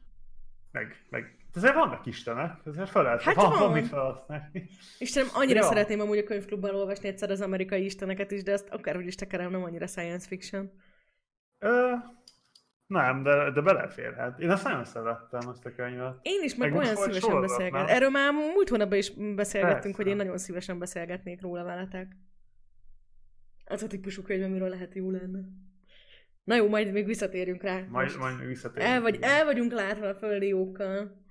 meg, meg ezért vannak istenek, ezért fel lehet, Hát van, van van. mit felhasználni. Istenem, annyira Ja. szeretném amúgy a könyvklubban olvasni egyszer az amerikai isteneket is, de azt akárhogy is tekerem, nem annyira science fiction. Ö, nem, de, de beleférhet. Én ezt nagyon szerettem, ezt a könyvet. Én is meg, Meg olyan szívesen sorozat, beszélget. nem? Erről már múlt hónapban is beszélgettünk, Persze. hogy én nagyon szívesen beszélgetnék róla veletek. Az a típusú könyv, amiről lehet jó lenne. Na jó, majd még visszatérünk rá. Majd, Most majd visszatérünk. el, vagy, el vagyunk látva a földi jókkal.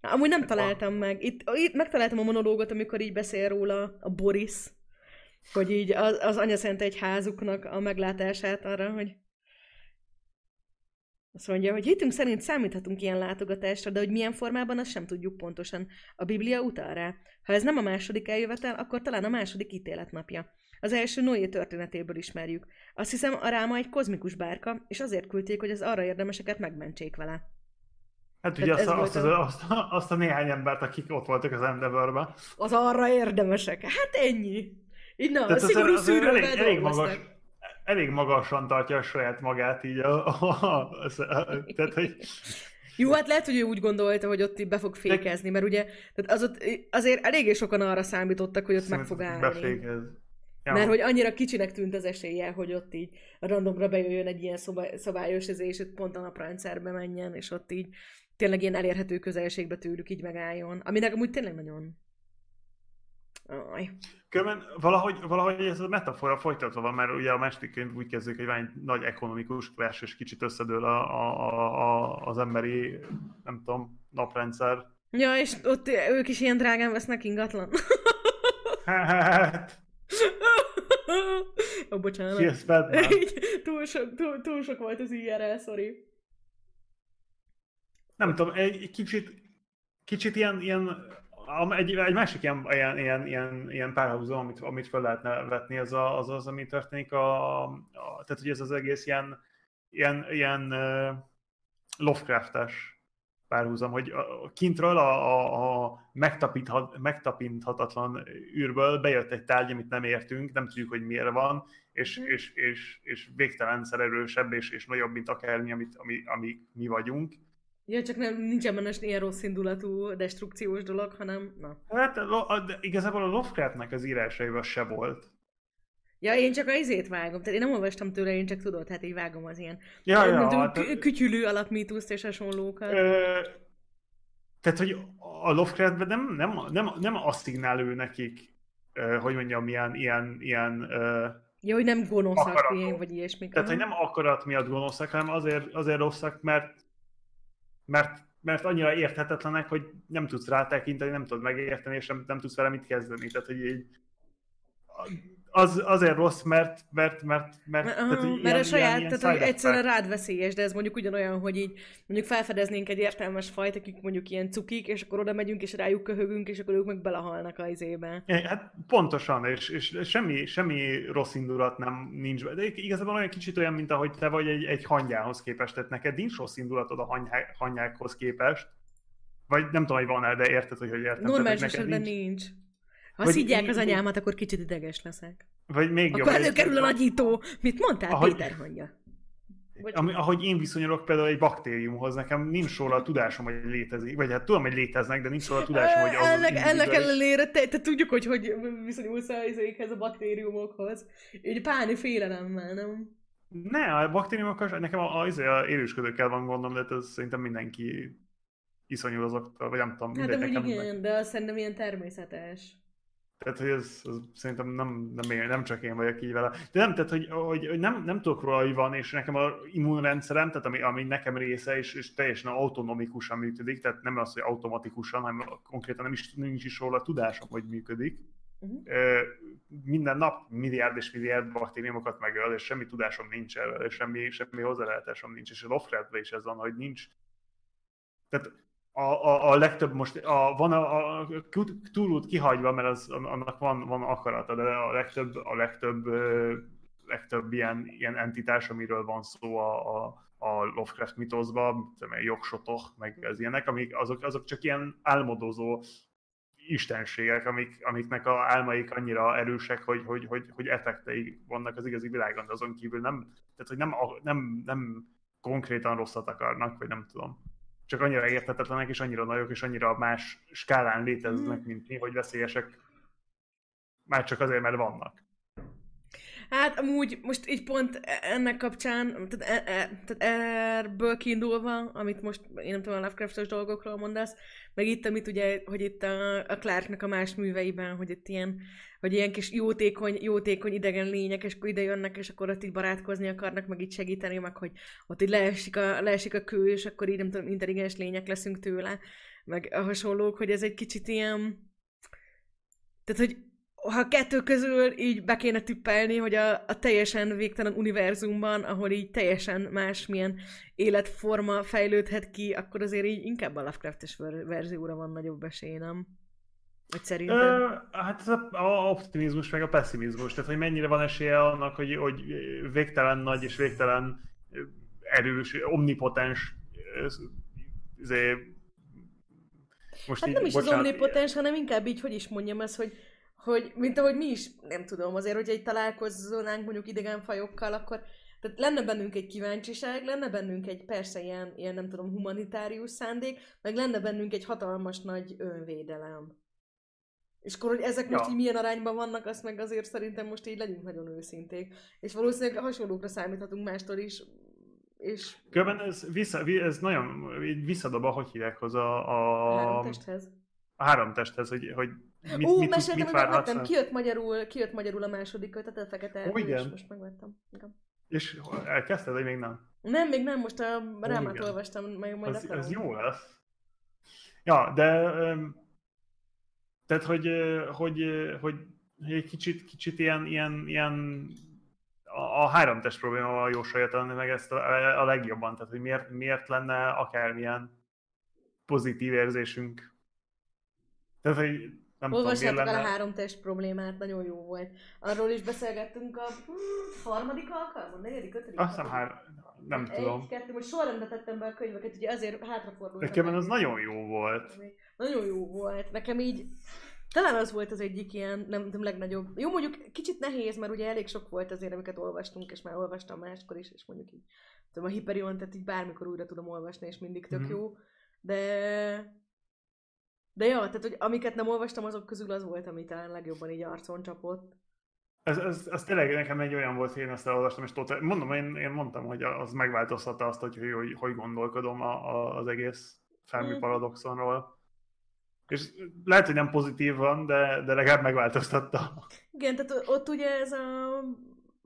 Amúgy nem találtam meg. Itt, itt megtaláltam a monológot, amikor így beszél róla a Boris, hogy így az, az anyaszent egy házuknak a meglátását arra, hogy azt mondja, hogy hitünk szerint számíthatunk ilyen látogatásra, de hogy milyen formában, azt sem tudjuk pontosan. A Biblia utal rá. Ha ez nem a második eljövetel, akkor talán a második ítéletnapja. Az első Noé történetéből ismerjük. Azt hiszem, a ráma egy kozmikus bárka, és azért küldték, hogy az arra érdemeseket megmentsék vele. Hát ugye azt a, azt, a, azt, azt a néhány embert, akik ott voltak az endeavor Az arra érdemesek. Hát ennyi. Így na, Tehát szigorú az, az elég, elég, magas, elég magasan tartja a saját magát így. A, a, a, a, tehát, hogy... Jó, hát lehet, hogy ő úgy gondolta, hogy ott be fog fékezni, mert ugye tehát az ott, azért eléggé sokan arra számítottak, hogy ott meg fog állni. Befékez. Ja. Mert hogy annyira kicsinek tűnt az esélye, hogy ott így randomra bejöjjön egy ilyen szabályos ez, és pont a naprendszerbe menjen, és ott így tényleg ilyen elérhető közelségbe tőlük így megálljon. Aminek amúgy tényleg nagyon... Aj. Különben valahogy, valahogy ez a metafora folytatva van, mert ugye a második könyv úgy kezdődik, hogy van egy nagy ekonomikus crash, és kicsit összedől a, a, a, az emberi, nem tudom, naprendszer. Ja, és ott ők is ilyen drágán vesznek ingatlan. Hát... Ó, oh, bocsánat. Yes, túl, sok, túl, túl sok volt az IRL, sorry. Nem tudom, egy kicsit, kicsit ilyen, ilyen egy, egy másik ilyen, ilyen, ilyen, ilyen, ilyen párhuzam, amit, amit fel lehetne vetni, az, a, az az, ami történik, a, a, tehát hogy ez az egész ilyen, ilyen, ilyen uh, Lovecraft-es párhuzam, hogy kintről a, a, a megtapinthatatlan űrből bejött egy tárgy, amit nem értünk, nem tudjuk, hogy miért van, és, mm. és, és, és végtelen erősebb és, és nagyobb, mint akármi, amit, ami, ami mi vagyunk Ja, csak nem, nincsen benne ilyen rossz indulatú, destrukciós dolog, hanem na. Hát de igazából a Lovecraftnek az írásaival se volt. Ja, én csak a izét vágom, tehát én nem olvastam tőle, én csak tudod, hát így vágom az ilyen ja, ja, hát, kütyülő alapmítuszt és hasonlókat. Ö, tehát, hogy a Lovecraftben nem, nem, nem, nem asszignál ő nekik, hogy mondjam, ilyen, ilyen, ilyen Ja, hogy nem gonoszak, ilyen, vagy ilyesmi. Tehát, hogy nem akarat miatt gonoszak, hanem azért, azért rosszak, mert mert, mert annyira érthetetlenek, hogy nem tudsz rátekinteni, nem tudod megérteni, és nem, nem tudsz vele mit kezdeni. Tehát, hogy így az, azért rossz, mert, mert, mert, mert, uh, tehát, mert ilyen, a saját, ilyen, tehát hogy egyszerűen rád veszélyes, de ez mondjuk ugyanolyan, hogy így mondjuk felfedeznénk egy értelmes fajt, akik mondjuk ilyen cukik, és akkor oda megyünk, és rájuk köhögünk, és akkor ők meg belehalnak a izébe. Hát pontosan, és, és semmi, semmi rossz indulat nem nincs, de igazából olyan kicsit olyan, mint ahogy te vagy egy, egy hangyához képest, tehát neked nincs rossz indulatod a hangyákhoz képest, vagy nem tudom, hogy van-e, de érted, hogy hogy értem. Normális esetben nincs. nincs. Ha vagy szidják az anyámat, akkor kicsit ideges leszek. Vagy még jobb. Akkor előkerül a nagyító. Mit mondtál, ahogy, Péter mondja? Ami, ahogy én viszonyulok például egy baktériumhoz, nekem nincs róla a tudásom, hogy létezik, vagy hát tudom, hogy léteznek, de nincs róla a tudásom, hogy az Ennek, ennek ellenére, te, te, tudjuk, hogy hogy viszonyulsz ezekhez a baktériumokhoz. Így páni félelemmel, nem? Ne, a baktériumokkal, nekem az a, a élősködőkkel van gondom, de ez szerintem mindenki iszonyul azoktól, vagy nem tudom. Hát de igen, de azt szerintem ilyen természetes. Tehát, hogy ez, ez szerintem nem, nem, én, nem csak én vagyok így vele. De nem, tehát, hogy, hogy, hogy nem, nem tudok róla, hogy van, és nekem a immunrendszerem, tehát ami, ami nekem része, és, és teljesen autonomikusan működik, tehát nem az, hogy automatikusan, hanem konkrétan nem is, nincs is róla tudásom, hogy működik. Uh-huh. Minden nap milliárd és milliárd baktériumokat megöl, és semmi tudásom nincs erről, és semmi, semmi hozzálátásom nincs. És a Lovecraftben is ez van, hogy nincs. Tehát a, a, a legtöbb most, a, van a, a túlút kihagyva, mert az, annak van, van akarata, de a legtöbb, a legtöbb, legtöbb ilyen, ilyen entitás, amiről van szó a, a, a Lovecraft mitoszban, jogsotok, meg az ilyenek, amik, azok, azok csak ilyen álmodozó istenségek, amik, amiknek a álmaik annyira erősek, hogy, hogy, hogy, hogy effektei vannak az igazi világon, de azon kívül nem, tehát, hogy nem, nem, nem konkrétan rosszat akarnak, vagy nem tudom csak annyira értetetlenek, és annyira nagyok, és annyira más skálán léteznek, mint mi, hogy veszélyesek már csak azért, mert vannak. Hát amúgy most így pont e- ennek kapcsán, tehát, e, e, tehát erből kiindulva, amit most én nem tudom, a Lovecraftos dolgokról mondasz, meg itt, amit ugye, hogy itt a, a Clarknak a más műveiben, hogy itt ilyen, hogy ilyen kis jótékony, jótékony idegen lények, és akkor ide jönnek, és akkor ott így barátkozni akarnak, meg így segíteni, meg hogy ott így leesik a, leesik a kő, és akkor így nem tudom, intelligens lények leszünk tőle, meg a hasonlók, hogy ez egy kicsit ilyen, tehát, hogy ha kettő közül így be kéne tippelni, hogy a, a teljesen végtelen univerzumban, ahol így teljesen másmilyen életforma fejlődhet ki, akkor azért így inkább a Lovecraft-es verzióra van nagyobb esély, nem? Vagy szerintem? Ö, hát ez a, a optimizmus meg a pessimizmus, tehát hogy mennyire van esélye annak, hogy, hogy végtelen nagy és végtelen erős, omnipotens izé, most hát így, nem is bocsánat, az omnipotens, hanem inkább így, hogy is mondjam ezt, hogy hogy mint ahogy mi is, nem tudom, azért, hogyha egy találkozzonánk mondjuk idegen fajokkal, akkor tehát lenne bennünk egy kíváncsiság, lenne bennünk egy persze ilyen, ilyen nem tudom, humanitárius szándék, meg lenne bennünk egy hatalmas nagy önvédelem. És akkor, hogy ezek ja. most így milyen arányban vannak, azt meg azért szerintem most így legyünk nagyon őszinték. És valószínűleg hasonlókra számíthatunk mástól is, és... Különben ez, vissza, ez nagyon visszadob a, hogy hívják hozzá a... A három testhez. A három testhez, hogy, hogy Mit, Ó, mit, meséltem, mit hogy megvettem, kijött magyarul, kijött magyarul a második kötet, a fekete Ó, igen. és most megvettem. Igen. És elkezdted, vagy még nem? Nem, még nem, most a rámát olvastam, meg majd az, az jó lesz. Ja, de tehát, hogy, hogy, hogy, hogy egy kicsit, kicsit ilyen, ilyen, ilyen a, a három test problémával jósolja meg ezt a, a legjobban, tehát hogy miért, miért lenne akármilyen pozitív érzésünk. Tehát, hogy nem Olvassátok el a három test problémát, nagyon jó volt. Arról is beszélgettünk a hm, harmadik alkalmon, negyedik, ötödik? Azt hiszem, hár... nem egy, tudom. Egy, kettő, most sorrendbe tettem be a könyveket, ugye azért hátrafordultam. Nekem az nagyon jó volt. Nagyon jó volt. Nekem így, talán az volt az egyik ilyen, nem tudom, legnagyobb. Jó, mondjuk kicsit nehéz, mert ugye elég sok volt azért, amiket olvastunk, és már olvastam máskor is, és mondjuk így, tudom, a Hyperion, tehát így bármikor újra tudom olvasni, és mindig tök mm-hmm. jó. De de jó, tehát hogy amiket nem olvastam, azok közül az volt, ami talán legjobban így arcon csapott. Ez, ez, ez tényleg nekem egy olyan volt, hogy én ezt elolvastam, és totál, mondom, én, én mondtam, hogy az megváltoztatta azt, hogy hogy, hogy, hogy gondolkodom a, a, az egész Fermi mm. paradoxonról. És lehet, hogy nem pozitív van, de, de legalább megváltoztatta. Igen, tehát ott ugye ez a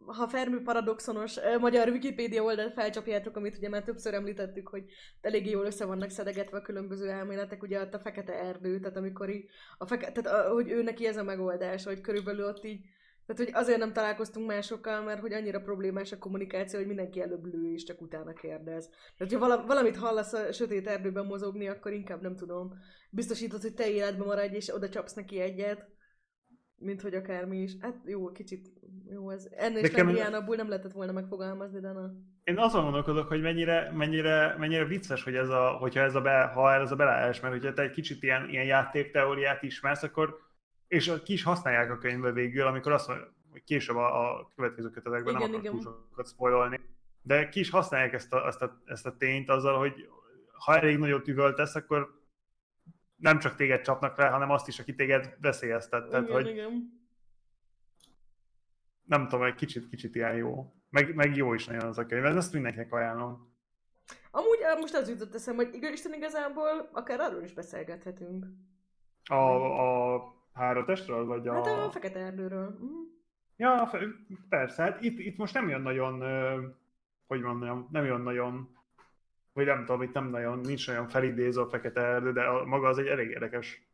ha Fermi paradoxonos magyar Wikipédia oldalt felcsapjátok, amit ugye már többször említettük, hogy eléggé jól össze vannak szedegetve a különböző elméletek, ugye ott a fekete erdő, tehát amikor így, a feke, tehát a, hogy ő neki ez a megoldás, hogy körülbelül ott így, tehát hogy azért nem találkoztunk másokkal, mert hogy annyira problémás a kommunikáció, hogy mindenki előbb lő és csak utána kérdez. Tehát, ha valamit hallasz a sötét erdőben mozogni, akkor inkább nem tudom. Biztosítod, hogy te életben maradj, és oda csapsz neki egyet mint hogy akármi is. Hát jó, kicsit jó ez. Ennél Slendiánabbul nem lehetett volna megfogalmazni, de na. Én azon gondolkodok, hogy mennyire, mennyire, mennyire vicces, hogy ez a, hogyha ez a be, ha ez a beleállás, mert hogyha te egy kicsit ilyen, ilyen játékteóriát ismersz, akkor és ki is használják a könyvbe végül, amikor azt mondja, hogy később a, a következő kötetekben igen, nem akarok túl sokat spoilolni, de ki is használják ezt a, ezt, a, ezt a tényt azzal, hogy ha elég nagyot üvöltesz, akkor nem csak téged csapnak rá, hanem azt is, aki téged veszélyeztet. Tehát, igen, hogy igen. Nem tudom, egy kicsit, kicsit ilyen jó. Meg, meg jó is nagyon az a könyv, ezt mindenkinek ajánlom. Amúgy most az jutott eszem, hogy Isten igazából akár arról is beszélgethetünk. A, a testről, vagy a... Hát a Fekete Erdőről. Mm. Ja, persze, hát itt, itt most nem jön nagyon, hogy mondjam, nem jön nagyon vagy nem tudom, itt nem nagyon, nincs olyan felidéző a fekete erdő, de a, maga az egy elég érdekes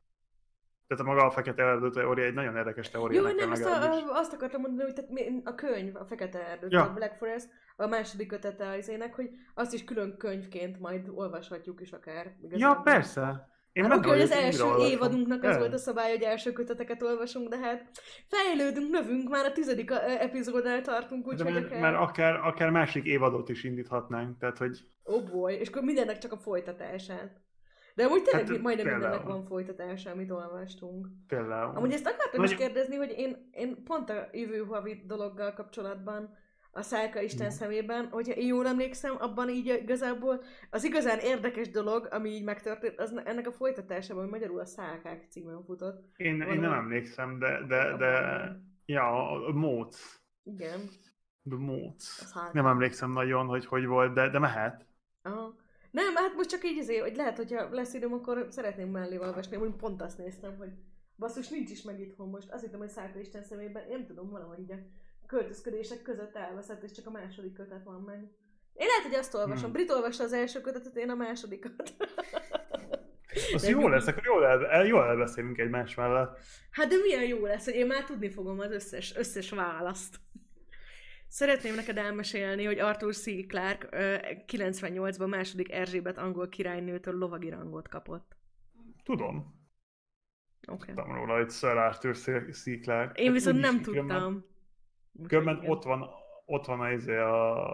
tehát a maga a fekete erdő teória egy nagyon érdekes teória. Jó, nem, azt, a, azt akartam mondani, hogy tehát a könyv, a fekete erdő, ja. a Black Forest, a második kötete az ének, hogy azt is külön könyvként majd olvashatjuk is akár. Igazából. Ja, persze. Én hát oké, hogy az első évadunknak az volt a szabály, hogy első köteteket olvasunk, de hát fejlődünk, növünk, már a tizedik epizódnál tartunk, úgyhogy akár... Mert akár, akár másik évadot is indíthatnánk, tehát hogy... Oh boy, és akkor mindennek csak a folytatását. De amúgy tényleg hát, majdnem például. mindennek van folytatása, amit olvastunk. Például. Amúgy ezt akartam Nagy... is kérdezni, hogy én, én pont a jövő havi dologgal kapcsolatban a Szálka Isten mm. szemében, hogyha én jól emlékszem, abban így igazából az igazán érdekes dolog, ami így megtörtént, az ennek a folytatásában, hogy magyarul a Szálkák címen futott. Én, én nem emlékszem, de, de, de ja, a Móc. Igen. The hát. Nem emlékszem nagyon, hogy hogy volt, de, de mehet. Aha. Nem, hát most csak így azért, hogy lehet, hogyha lesz időm, akkor szeretném mellé olvasni. Úgy pont azt néztem, hogy basszus nincs is meg itthon most. Azt hittem, hogy Szárka Isten szemében, én nem tudom, valahogy így a költözködések között elveszett, és csak a második kötet van meg. Én lehet, hogy azt olvasom. Hmm. Brit olvassa az első kötetet, én a másodikat. Az jó lesz, akkor jól, el, el, jól elbeszélünk egymás mellett. Hát de milyen jó lesz, hogy én már tudni fogom az összes, összes választ. Szeretném neked elmesélni, hogy Arthur C. Clarke ö, 98-ban második Erzsébet angol királynőtől lovagi rangot kapott. Tudom. Oké. Okay. Tudtam róla, Sir Arthur C. Clarke. Én viszont Úgyis nem tudtam. Úgyhogy Különben igen. ott van, ott van a, izé a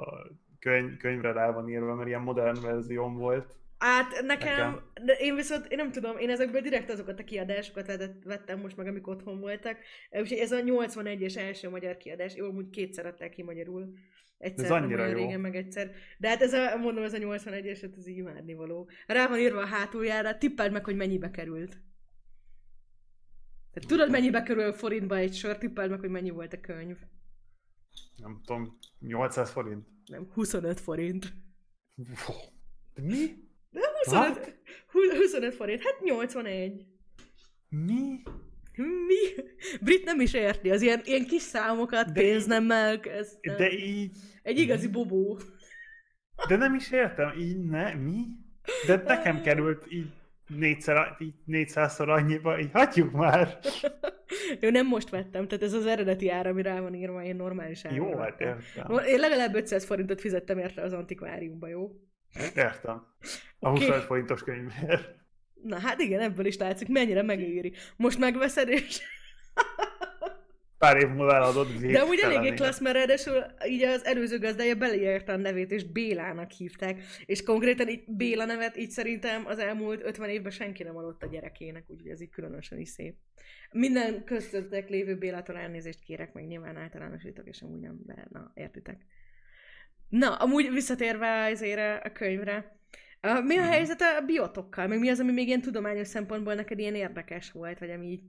könyv, könyvre rá van írva, mert ilyen modern verzióm volt. Hát nekem, Nekem. de én viszont, én nem tudom, én ezekből direkt azokat a kiadásokat vettem most meg, amik otthon voltak. Úgyhogy ez a 81-es első magyar kiadás, jó, amúgy kétszer adták ki magyarul. Egyszer, Ez annyira jó. régen, meg egyszer. De hát ez a, mondom, ez a 81-es, hát ez így imádnivaló. Rá van írva a hátuljára, tippeld meg, hogy mennyibe került. Tehát tudod, mennyibe kerül forintba egy sor, tippeld meg, hogy mennyi volt a könyv. Nem tudom, 800 forint. Nem, 25 forint. De mi? Nem, 25, 25 forint, hát 81. Mi? Mi? Brit nem is érti, az ilyen, ilyen kis számokat, De pénznemmel kezd. De így... Egy igazi bobó. De nem is értem, így ne, mi? De nekem került így négyszer, így 400-szor annyiba, így hagyjuk már. Jó, nem most vettem, tehát ez az eredeti ára, ami rá van írva, én normális ára. Jó, hát értem. Én legalább 500 forintot fizettem érte az antikváriumba, jó? Értem. A. 25 forintos könyvért. Na hát igen, ebből is látszik, mennyire megéri. Most megveszed, és... Pár év múlva eladod De amúgy eléggé klassz, mert ráadásul így az előző gazdája beleírta a nevét, és Bélának hívták. És konkrétan így Béla nevet így szerintem az elmúlt 50 évben senki nem adott a gyerekének, úgyhogy ez így különösen is szép. Minden köztetek lévő Bélától elnézést kérek, meg nyilván általánosítok, és amúgy nem, de na, értitek. Na, amúgy visszatérve azért a könyvre, mi a Mhm. helyzet a biotokkal? Meg mi az, ami még ilyen tudományos szempontból neked ilyen érdekes volt, vagy ami így...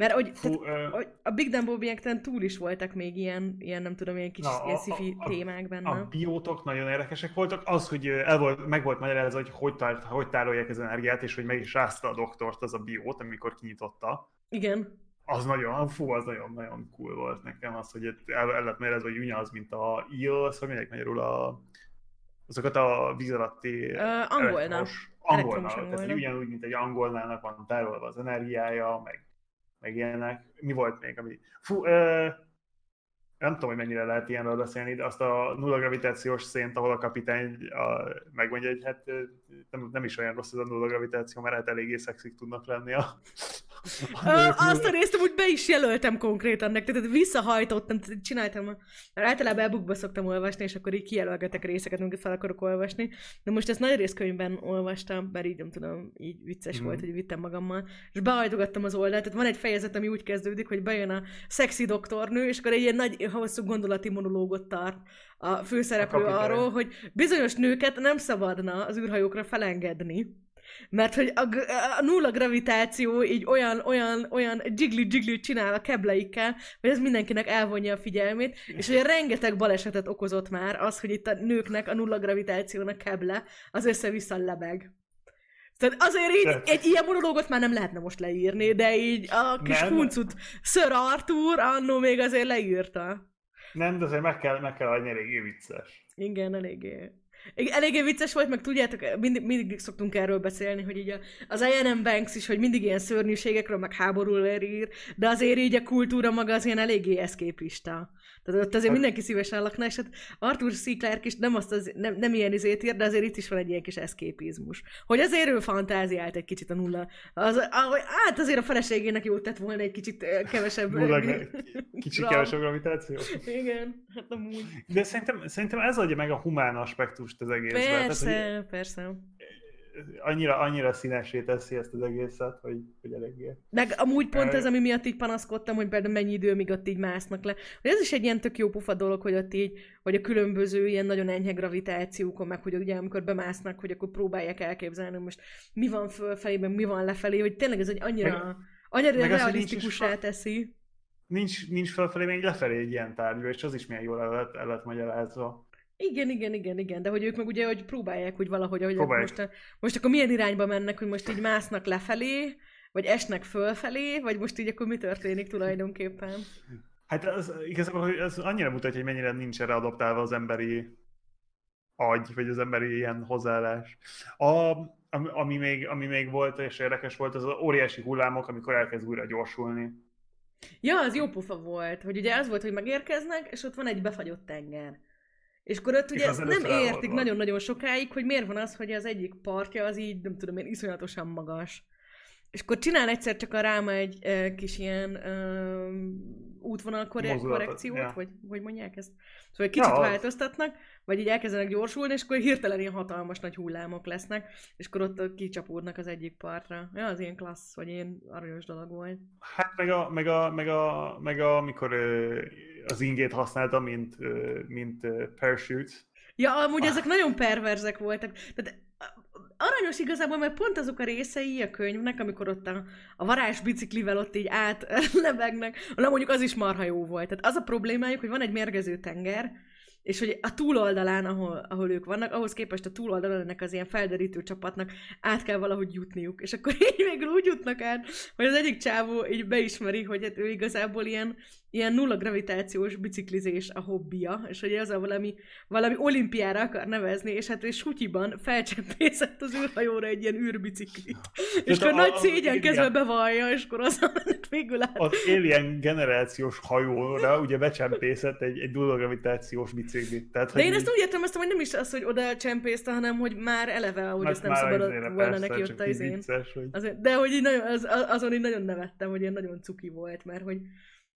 Mert hogy, tehát, Fú, ö, hogy a Big Dumbo objekten túl is voltak még ilyen, ilyen nem tudom, ilyen kis Na, ilyen a- a- a- témák benne. a biótok nagyon érdekesek voltak. Az, hogy ö, el volt, meg volt magyarázva, hogy hogy, tár, hogy tárolják az energiát, és hogy meg is rázta a doktort az a biót, amikor kinyitotta. Igen. Az nagyon, fú, az nagyon-nagyon cool volt nekem, az, hogy el, el lett magyarázva, hogy Unya az, mint a az, hogy mindenki magyarul a, azokat a víz alatti Ö, angolna. elektromos- angolna. Tehát ugyanúgy, mint egy angolnának van tárolva az energiája, meg, meg ilyenek. Mi volt még, ami... Fú, ö, nem tudom, hogy mennyire lehet ilyenről beszélni, de azt a nulla gravitációs szént, ahol a kapitány a, megmondja, hogy hát nem, nem is olyan rossz ez a nulla gravitáció, mert hát eléggé szexik tudnak lenni a Ö, azt a részt úgy be is jelöltem konkrétan nektek, tehát visszahajtottam, csináltam, mert általában e szoktam olvasni, és akkor így kijelölgetek részeket, amiket fel akarok olvasni, de most ezt nagy részkönyvben olvastam, mert így nem tudom, így vicces Mhm. volt, hogy vittem magammal, és behajtogattam az oldalt, tehát van egy fejezet, ami úgy kezdődik, hogy bejön a szexi doktornő, és akkor egy ilyen nagy, hosszú gondolati monológot tart a főszereplő A kapitány. arról, hogy bizonyos nőket nem szabadna az űrhajókra felengedni, mert hogy a, a nulla gravitáció így olyan, olyan, olyan jiggly-jiggly csinál a kebleikkel, hogy ez mindenkinek elvonja a figyelmét, és hogy rengeteg balesetet okozott már az, hogy itt a nőknek a nulla gravitációnak keble az össze-vissza lebeg. Tehát azért így, Tehát- egy ilyen monológot már nem lehetne most leírni, de így a kis Nem. huncut Sir Arthur annó még azért leírta. Nem, de azért meg kell, meg kell adni, eléggé vicces. Igen, eléggé. Eléggé vicces volt, meg tudjátok, mindig, mindig szoktunk erről beszélni, hogy így az I.N.M. Banks is, hogy mindig ilyen szörnyűségekről, meg háborúról ír, de azért így a kultúra maga az ilyen eléggé eszképista. Tehát ott azért mindenki szívesen lakna, és hát Arthur C. Clarke is nem, azt az, nem, nem ilyen izét ír, de azért itt is van egy ilyen kis eszképizmus. Hogy azért ő fantáziált egy kicsit a nulla. Az, ahogy, hát azért a feleségének jót tett volna egy kicsit kevesebb... Nulla, kicsi Gram. kevesebb gravitáció. Igen, hát amúgy. De szerintem, szerintem ez adja meg a humán aspektust az egészben. Tehát, Persze, hogy persze. Annyira, annyira színesé teszi ezt az egészet, hogy, hogy eléggé. Meg amúgy pont ez, ami miatt így panaszkodtam, hogy például mennyi idő, míg ott így másznak le. Hogy ez is egy ilyen tök jó pufa dolog, hogy ott így, hogy a különböző ilyen nagyon enyhe gravitációkon, meg hogy ugye amikor bemásznak, hogy akkor próbálják elképzelni, hogy most mi van fölfelé, meg mi van lefelé, hogy tényleg ez egy annyira, Meg- annyira meg realisztikussá fa- teszi. nincs, nincs felfelé, még lefelé egy ilyen tárgyú, és az is milyen jól el lett, el lett magyarázva. Igen, igen, igen, igen, de hogy ők meg ugye, hogy próbálják, hogy valahogy, hogy most, most akkor milyen irányba mennek, hogy most így másznak lefelé, vagy esnek fölfelé, vagy most így akkor mi történik tulajdonképpen? Hát az, igazából ez annyira mutatja, hogy mennyire nincs erre adaptálva az emberi agy, vagy az emberi ilyen hozzáállás. A, ami, ami, még, ami még volt, és érdekes volt, az az óriási hullámok, amikor elkezd újra gyorsulni. Ja, az jó pufa volt, hogy ugye az volt, hogy megérkeznek, és ott van egy befagyott tenger. És akkor ott ugye nem értik nagyon-nagyon sokáig, hogy miért van az, hogy az egyik partja az így, nem tudom én, iszonyatosan magas. És akkor csinál egyszer csak a ráma egy e, kis ilyen e, útvonal korrekciót, ja. vagy hogy mondják ezt? Szóval egy kicsit Ja, változtatnak, vagy így elkezdenek gyorsulni, és akkor hirtelen ilyen hatalmas nagy hullámok lesznek, és akkor ott kicsapódnak az egyik partra. Ja, az ilyen klassz, vagy ilyen aranyos dolog volt. Hát meg a, meg a, meg a, meg a amikor az ingét használta, mint, mint parachute. Ja, amúgy Ah. ezek nagyon perverzek voltak. Tehát aranyos igazából, mert pont azok a részei a könyvnek, amikor ott a, a varázs biciklivel ott így átlebegnek, na mondjuk az is marha jó volt. Tehát az a problémájuk, hogy van egy mérgező tenger, és hogy a túloldalán, ahol, ahol ők vannak, ahhoz képest a túloldalon ennek az ilyen felderítő csapatnak át kell valahogy jutniuk. És akkor így végül úgy jutnak át, hogy az egyik csávó így beismeri, hogy hát ő igazából ilyen, ilyen nulla gravitációs biciklizés a hobbija, és hogy az a valami, valami olimpiára akar nevezni, és hát ő sutyiban felcsempészett az űrhajóra egy ilyen űrbiciklit. És Tehát akkor a- nagy szégyen kezve bevallja, és akkor az végül át. Az Alien generációs hajóra ugye becsempészett egy, egy nulla gravitációs biciklit. Tehát, De én így- ezt úgy értelmeztem, hogy nem is az, hogy oda csempészte, hanem hogy már eleve, hogy Már- ezt nem izére volna persze, neki ott a így izén. vicces, hogy... Azért, de hogy így nagyon, az, azon így nagyon nevettem, hogy ilyen nagyon cuki volt, mert hogy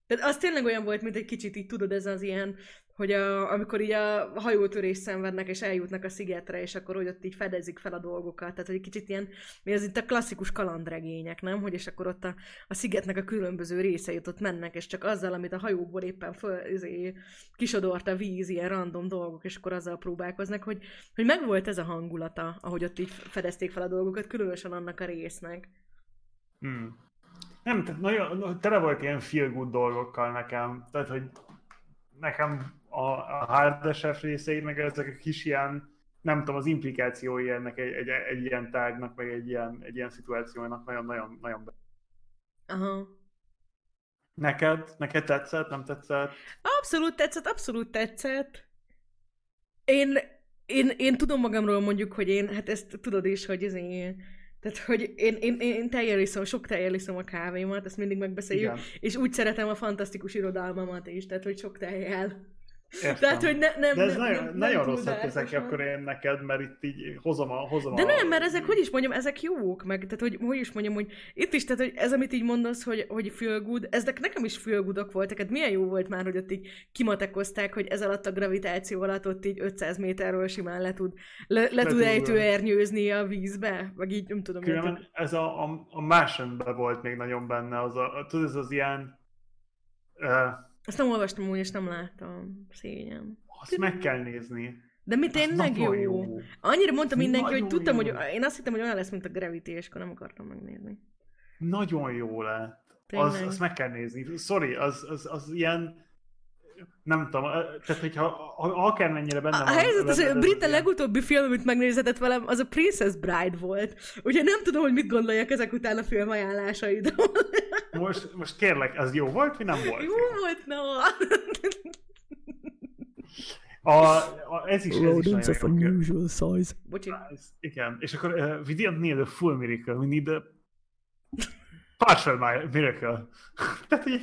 tehát az tényleg olyan volt, mint egy kicsit így tudod, ez az ilyen, hogy a, amikor így a hajótörés szenvednek, és eljutnak a szigetre, és akkor hogy ott így fedezik fel a dolgokat. Tehát, hogy egy kicsit ilyen, mi az itt a klasszikus kalandregények, nem? Hogy és akkor ott a, a szigetnek a különböző részei ott mennek, és csak azzal, amit a hajóból éppen föl, izé, kisodort a víz, ilyen random dolgok, és akkor azzal próbálkoznak, hogy, hogy megvolt ez a hangulata, ahogy ott így fedezték fel a dolgokat, különösen annak a résznek. Hmm. Nem, tehát nagyon, tele volt ilyen feel good dolgokkal nekem. Tehát, hogy nekem a, a hard SF részei, meg ezek a kis ilyen, nem tudom, az implikációi ennek egy, egy, egy ilyen tárgynak, meg egy ilyen, egy ilyen szituációnak nagyon-nagyon nagyon be- Aha. Neked? Neked tetszett? Nem tetszett? Abszolút tetszett, abszolút tetszett. Én, én, én tudom magamról mondjuk, hogy én, hát ezt tudod is, hogy ez én, tehát, hogy én, én, én, tejjel iszom, sok tejjel iszom a kávémat, ezt mindig megbeszéljük, Igen. és úgy szeretem a fantasztikus irodalmamat is, tehát, hogy sok tejjel. Értem. Tehát, hogy ne, nem, De ez nem, nagyon, nem, nagyon nem rossz lett túlzásosan. ezek akkor én neked, mert itt így hozom a... Hozom De a... nem, mert ezek, hogy is mondjam, ezek jók, meg, tehát hogy, hogy is mondjam, hogy itt is, tehát hogy ez, amit így mondasz, hogy, hogy feel good, ezek nekem is feel goodok voltak, hát milyen jó volt már, hogy ott így kimatekozták, hogy ez alatt a gravitáció alatt ott így 500 méterről simán le tud, le, le, tud tud, ejtőernyőzni a vízbe, meg így nem tudom. Különben ez a, a, a volt még nagyon benne, az a, tudod, ez az ilyen... Uh, Azt nem olvastam úgy, és nem láttam. Szégyen. azt meg kell nézni. De mi tényleg jó. jó. Annyira mondta mindenki, hogy tudtam, jó. hogy én azt hittem, hogy olyan lesz, mint a Gravity, és akkor nem akartam megnézni. Nagyon jó lett. Tényleg. Az, azt meg kell nézni. Sorry, az, az, az ilyen... Nem tudom, tehát hogyha ha, akármennyire benne A, a van... helyzet az, hogy a Brit a legutóbbi film, amit megnézetett velem, az a Princess Bride volt. Ugye nem tudom, hogy mit gondoljak ezek után a film ajánlásaidról. Most, most kérlek, az jó volt, vagy nem volt? Jó volt, no. A, a, ez is, ez is nagyon jó. unusual size. Bocsi. Igen, és akkor uh, we didn't need a full miracle, we need a partial mi- miracle. Tehát, hogy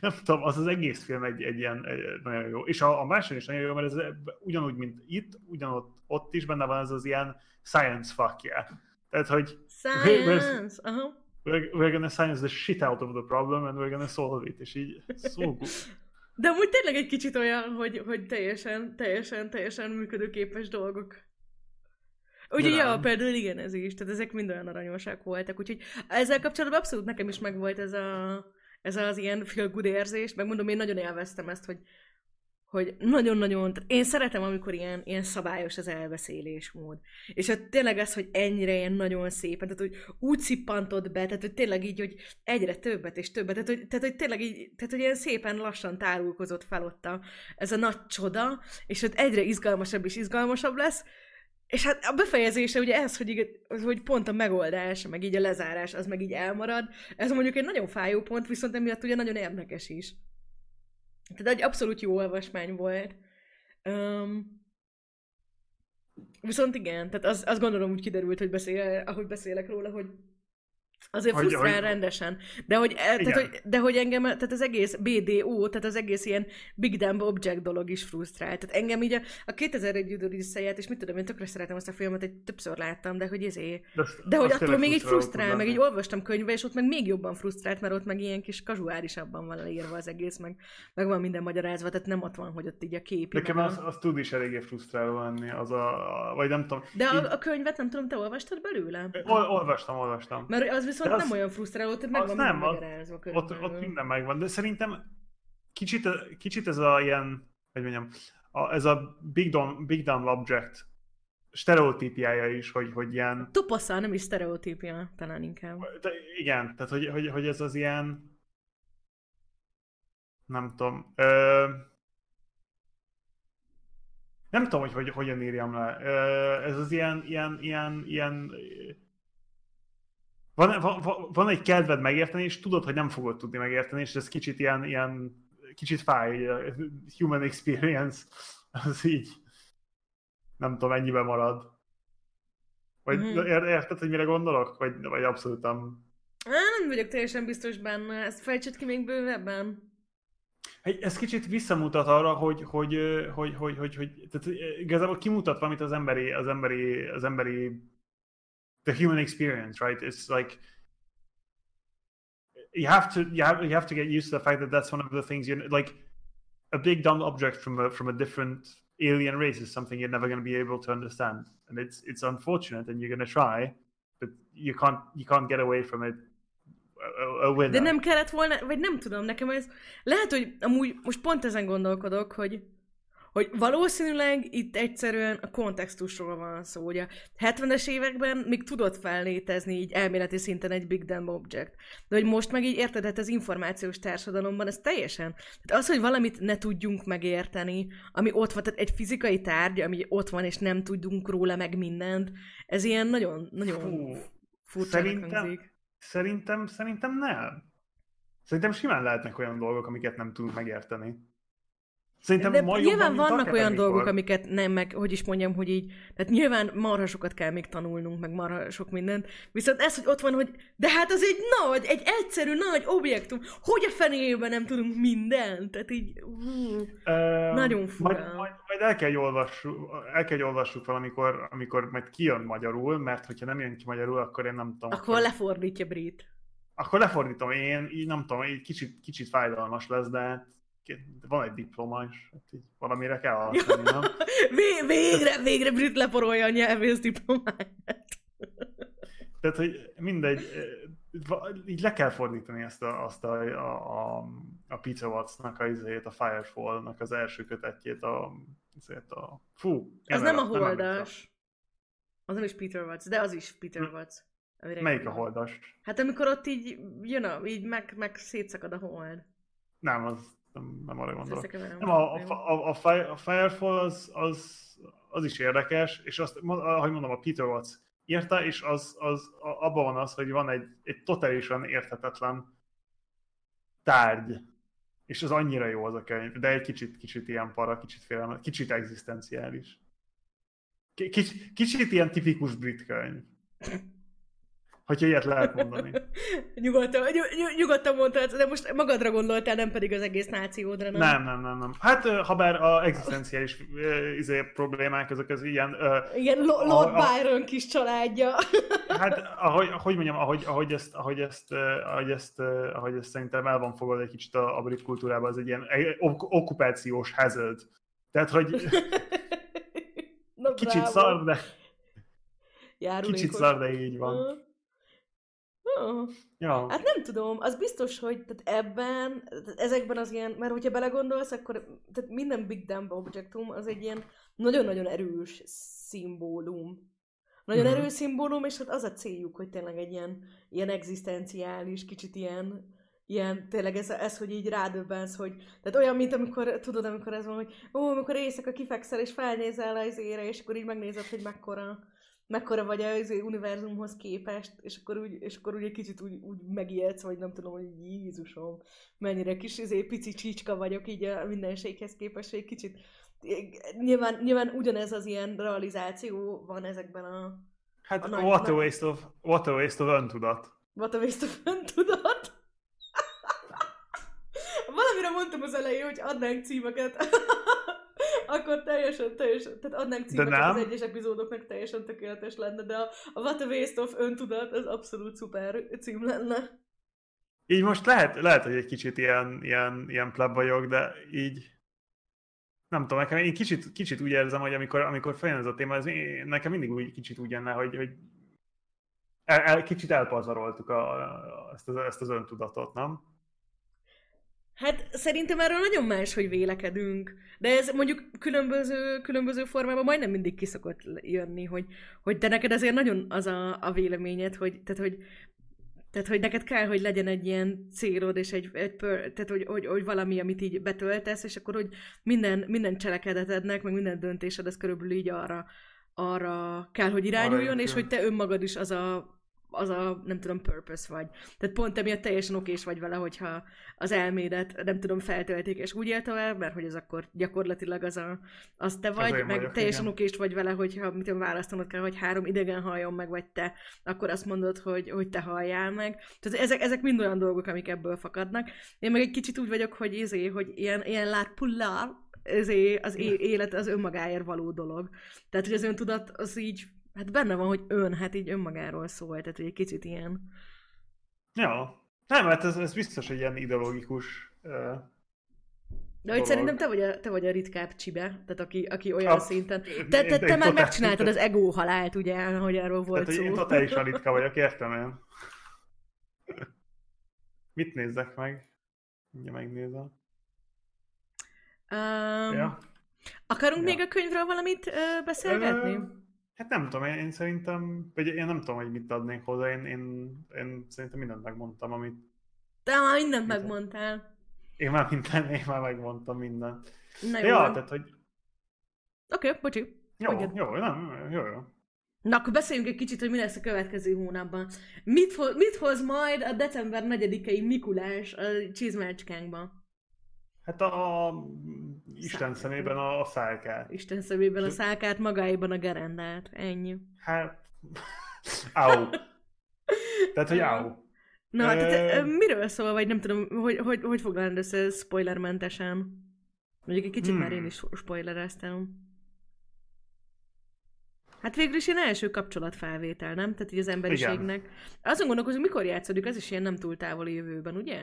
nem tudom, az az egész film egy, egy ilyen egy, nagyon jó. És a, a másik is nagyon jó, mert ez ugyanúgy, mint itt, ugyanott ott is benne van ez az ilyen science fuck yeah. Tehát, hogy Science! Aha. We're, we're gonna science the shit out of the problem and we're gonna solve it, és így so good. De amúgy tényleg egy kicsit olyan, hogy, hogy teljesen, teljesen, teljesen működőképes dolgok. Ugye, De ja, például igen, ez is, tehát ezek mind olyan aranyosak voltak, úgyhogy ezzel kapcsolatban abszolút nekem is megvolt ez, a, ez az ilyen feel good érzés, meg mondom, én nagyon élveztem ezt, hogy, hogy nagyon-nagyon, én szeretem, amikor ilyen, ilyen szabályos az elbeszélésmód. És ott tényleg az, hogy ennyire ilyen nagyon szépen, tehát hogy úgy szippantod be, tehát hogy tényleg így, hogy egyre többet és többet, tehát hogy, tehát, hogy tényleg így, tehát hogy ilyen szépen lassan tárulkozott fel ott a, ez a nagy csoda, és ott egyre izgalmasabb és izgalmasabb lesz, és hát a befejezése ugye ez, hogy, így, hogy pont a megoldás, meg így a lezárás, az meg így elmarad. Ez mondjuk egy nagyon fájó pont, viszont emiatt ugye nagyon érdekes is. Tehát egy abszolút jó olvasmány volt. Um, viszont igen, tehát az, azt gondolom úgy kiderült, hogy beszél, ahogy beszélek róla, hogy Azért hogy, frusztrál hogy, rendesen. De hogy, e, tehát, hogy, de hogy engem, tehát az egész BDO, tehát az egész ilyen Big Dumb Object dolog is frusztrál. Tehát engem így a, a 2001 Odyssey-et, és mit tudom, én tökre szeretem azt a filmet, egy többször láttam, de hogy ezé. De, de hogy attól még így frusztrál, meg így olvastam könyvbe, és ott meg még jobban frusztrált, mert ott meg ilyen kis kazuálisabban van leírva az egész, meg, meg van minden magyarázva, tehát nem ott van, hogy ott így a kép. Nekem az, az tud is eléggé frusztráló lenni, az a, vagy nem tudom. De a, a könyvet nem tudom, te olvastad belőle? Ol, olvastam, olvastam. Mert az viszont az, nem olyan frusztráló, ott meg van nem, magyarázva ott, ott minden megvan, de szerintem kicsit, kicsit ez a ilyen, hogy mondjam, a, ez a big, down, big down object stereotípiája is, hogy, hogy ilyen... Topaszá, nem is stereotípia, talán inkább. De igen, tehát hogy, hogy, hogy ez az ilyen... Nem tudom. Ö... Nem tudom, hogy, hogy hogyan írjam le. Ö, ez az ilyen, ilyen, ilyen, ilyen van, van, van egy kedved megérteni, és tudod, hogy nem fogod tudni megérteni, és ez kicsit ilyen, ilyen kicsit fáj, human experience, az így nem tudom, ennyiben marad. Vagy mm. érted, hogy mire gondolok? Vagy, vagy abszolút nem? Nem vagyok teljesen biztos benne. Ezt fejtsed ki még bővebben. Ez kicsit visszamutat arra, hogy, hogy, hogy, hogy, hogy, hogy tehát igazából kimutat valamit az emberi, az emberi, az emberi the human experience, right? It's like you have to you have you have to get used to the fact that that's one of the things you like a big dumb object from a from a different alien race is something you're never going to be able to understand, and it's it's unfortunate, and you're going to try, but you can't you can't get away from it. De nem kellett volna, vagy nem tudom, nekem ez... Lehet, hogy amúgy most pont ezen gondolkodok, hogy hogy valószínűleg itt egyszerűen a kontextusról van szó. Ugye 70-es években még tudott fellétezni így elméleti szinten egy Big Dumb Object. De hogy most meg így érted, hát az információs társadalomban ez teljesen. Tehát az, hogy valamit ne tudjunk megérteni, ami ott van, tehát egy fizikai tárgy, ami ott van, és nem tudunk róla meg mindent, ez ilyen nagyon, nagyon Fú, furcsa szerintem, szerintem, szerintem nem. Szerintem simán lehetnek olyan dolgok, amiket nem tudunk megérteni. Szerintem De ma nyilván jobban, vannak olyan amikor. dolgok, amiket nem, meg hogy is mondjam, hogy így, tehát nyilván marha sokat kell még tanulnunk, meg marha sok mindent, viszont ez, hogy ott van, hogy de hát az egy nagy, egy egyszerű nagy objektum, hogy a fenében nem tudunk mindent, tehát így, hú, uh, nagyon fura. Majd, majd, majd, el kell, olvassuk, el kell, olvassuk valamikor, amikor majd kijön magyarul, mert hogyha nem jön ki magyarul, akkor én nem tudom. Akkor, akkor lefordítja Brit. Akkor lefordítom én, így nem tudom, így kicsit, kicsit fájdalmas lesz, de van egy diploma is, hát így valamire kell használni, nem? végre, végre brit leporolja a nyelvész diplomáját. Tehát, hogy mindegy, így le kell fordítani ezt a, azt a, a, a, a Pizza Watts-nak a, izét, a Firefall-nak az első kötetjét, a, azért a fú. Az nem a holdas. Az nem is Peter Watts, de az is Peter hm. Watts. Melyik a holdas? Hát amikor ott így jön, a, így meg, meg szétszakad a hold. Nem, az nem, nem arra gondolok. Nem, a, a, a, a Firefall az, az, az is érdekes, és azt, ahogy mondom, a Peter Watts írta, és az, az, abban van az, hogy van egy, egy totálisan érthetetlen tárgy, és az annyira jó az a könyv, de egy kicsit, kicsit ilyen para, kicsit félelme, kicsit egzisztenciális. Kicsit, kicsit ilyen tipikus brit könyv hogyha ilyet lehet mondani. nyugodtan, ny- nyugodtan mondtad, de most magadra gondoltál, nem pedig az egész nációdra, nem? Nem, nem, nem. nem. Hát, ha bár a egzisztenciális izé, problémák, ezek az ilyen... Uh, Igen, Lord a, Byron kis családja. hát, ahogy, ahogy mondjam, ahogy, ahogy, ezt, ahogy, ezt, ahogy, ezt, ahogy ezt szerintem el van fogadva egy kicsit a, a brit kultúrában, az egy ilyen ok- okupációs hazard. Tehát, hogy kicsit szar, de... Kicsit szar, de így van. Oh. Ja. Hát nem tudom, az biztos, hogy tehát ebben, ezekben az ilyen, mert hogyha belegondolsz, akkor tehát minden Big Dumb objektum az egy ilyen nagyon-nagyon erős szimbólum. Nagyon Mhm. erős szimbólum, és hát az a céljuk, hogy tényleg egy ilyen, ilyen egzisztenciális, kicsit ilyen, ilyen tényleg ez, ez, hogy így rádöbbensz, hogy tehát olyan, mint amikor, tudod, amikor ez van, hogy ó, amikor éjszaka kifekszel, és felnézel az ére, és akkor így megnézed, hogy mekkora, mekkora vagy az univerzumhoz képest, és akkor úgy, és akkor úgy egy kicsit úgy, úgy megijedsz, vagy nem tudom, hogy Jézusom, mennyire kis izé, pici csicska vagyok így a mindenséghez képest, hogy egy kicsit nyilván, nyilván ugyanez az ilyen realizáció van ezekben a Hát a nagy- what a waste of, what a waste of öntudat. What a waste of tudat. Valamire mondtam az elején, hogy adnánk címeket. Akkor teljesen, teljesen, tehát adnánk címeket nem. az egyes epizódoknak, teljesen tökéletes lenne, de a, a What a Waste of Öntudat az abszolút szuper cím lenne. Így most lehet, lehet hogy egy kicsit ilyen, ilyen, ilyen pleb vagyok, de így nem tudom, nekem én kicsit, kicsit úgy érzem, hogy amikor, amikor feljön ez a téma, ez én- nekem mindig úgy, kicsit úgy jönne, hogy, hogy el, el, kicsit elpazaroltuk a, a, ezt, az, ezt az öntudatot, nem? Hát szerintem erről nagyon más, hogy vélekedünk. De ez mondjuk különböző, különböző formában majdnem mindig kiszokott jönni, hogy, hogy te neked azért nagyon az a, a véleményed, hogy, tehát, hogy tehát, hogy neked kell, hogy legyen egy ilyen célod, és egy, egy pör, tehát, hogy, hogy, hogy, valami, amit így betöltesz, és akkor, hogy minden, minden cselekedetednek, meg minden döntésed, az körülbelül így arra, arra kell, hogy irányuljon, és épül. hogy te önmagad is az a, az a, nem tudom, purpose vagy. Tehát pont emiatt teljesen okés vagy vele, hogyha az elmédet, nem tudom, feltöltik, és úgy él tovább, mert hogy az akkor gyakorlatilag az, a, az te vagy, én meg vagyok, teljesen igen. okés vagy vele, hogyha mit tudom, választanod kell, hogy három idegen halljon meg, vagy te, akkor azt mondod, hogy, hogy te halljál meg. Tehát ezek, ezek mind olyan dolgok, amik ebből fakadnak. Én meg egy kicsit úgy vagyok, hogy izé, hogy ilyen, ilyen látpullár, izé, az é- élet az önmagáért való dolog. Tehát, hogy az öntudat az így, hát benne van, hogy ön, hát így önmagáról szól, tehát hogy egy kicsit ilyen. Ja. Nem, hát ez, ez biztos egy ilyen ideológikus uh, De hogy szerintem te vagy a, te vagy a ritkább csibe, tehát aki, aki olyan A- szinten. Te, te, te már megcsináltad az ego halált, ugye, hogy erről volt Tehát, hogy én szó. totálisan ritka vagyok, értem én. Mit nézzek meg? Mindjárt megnézem. Um, Ja. Akarunk Ja. még a könyvről valamit ö, beszélgetni? Ö, Hát nem tudom, én, én szerintem, vagy én nem tudom, hogy mit adnék hozzá, én, én, én szerintem mindent megmondtam, amit Te már mindent megmondtál. én már minden, én már megmondtam mindent. Na jó. Ja, van. tehát, hogy Oké, okay, bocsi. jó, Mondjad. jó, nem, jó, jó. Na, akkor beszéljünk egy kicsit, hogy mi lesz a következő hónapban. Mit, ho- mit hoz majd a december 4-i Mikulás a csizmácskánkban? Hát a, a Isten szemében a, a szálkát. Isten szemében a szálkát, magáiban a gerendát. Ennyi. Hát, au. Tehát, hogy au. Na, hát, tehát, miről szól, vagy nem tudom, hogy, hogy, hogy foglalod össze spoilermentesen? Mondjuk egy kicsit Hmm. már én is spoilereztem. Hát végül is ilyen első kapcsolatfelvétel, nem? Tehát így az emberiségnek. Azon gondolkozunk, mikor játszódik, ez is ilyen nem túl távoli jövőben, ugye?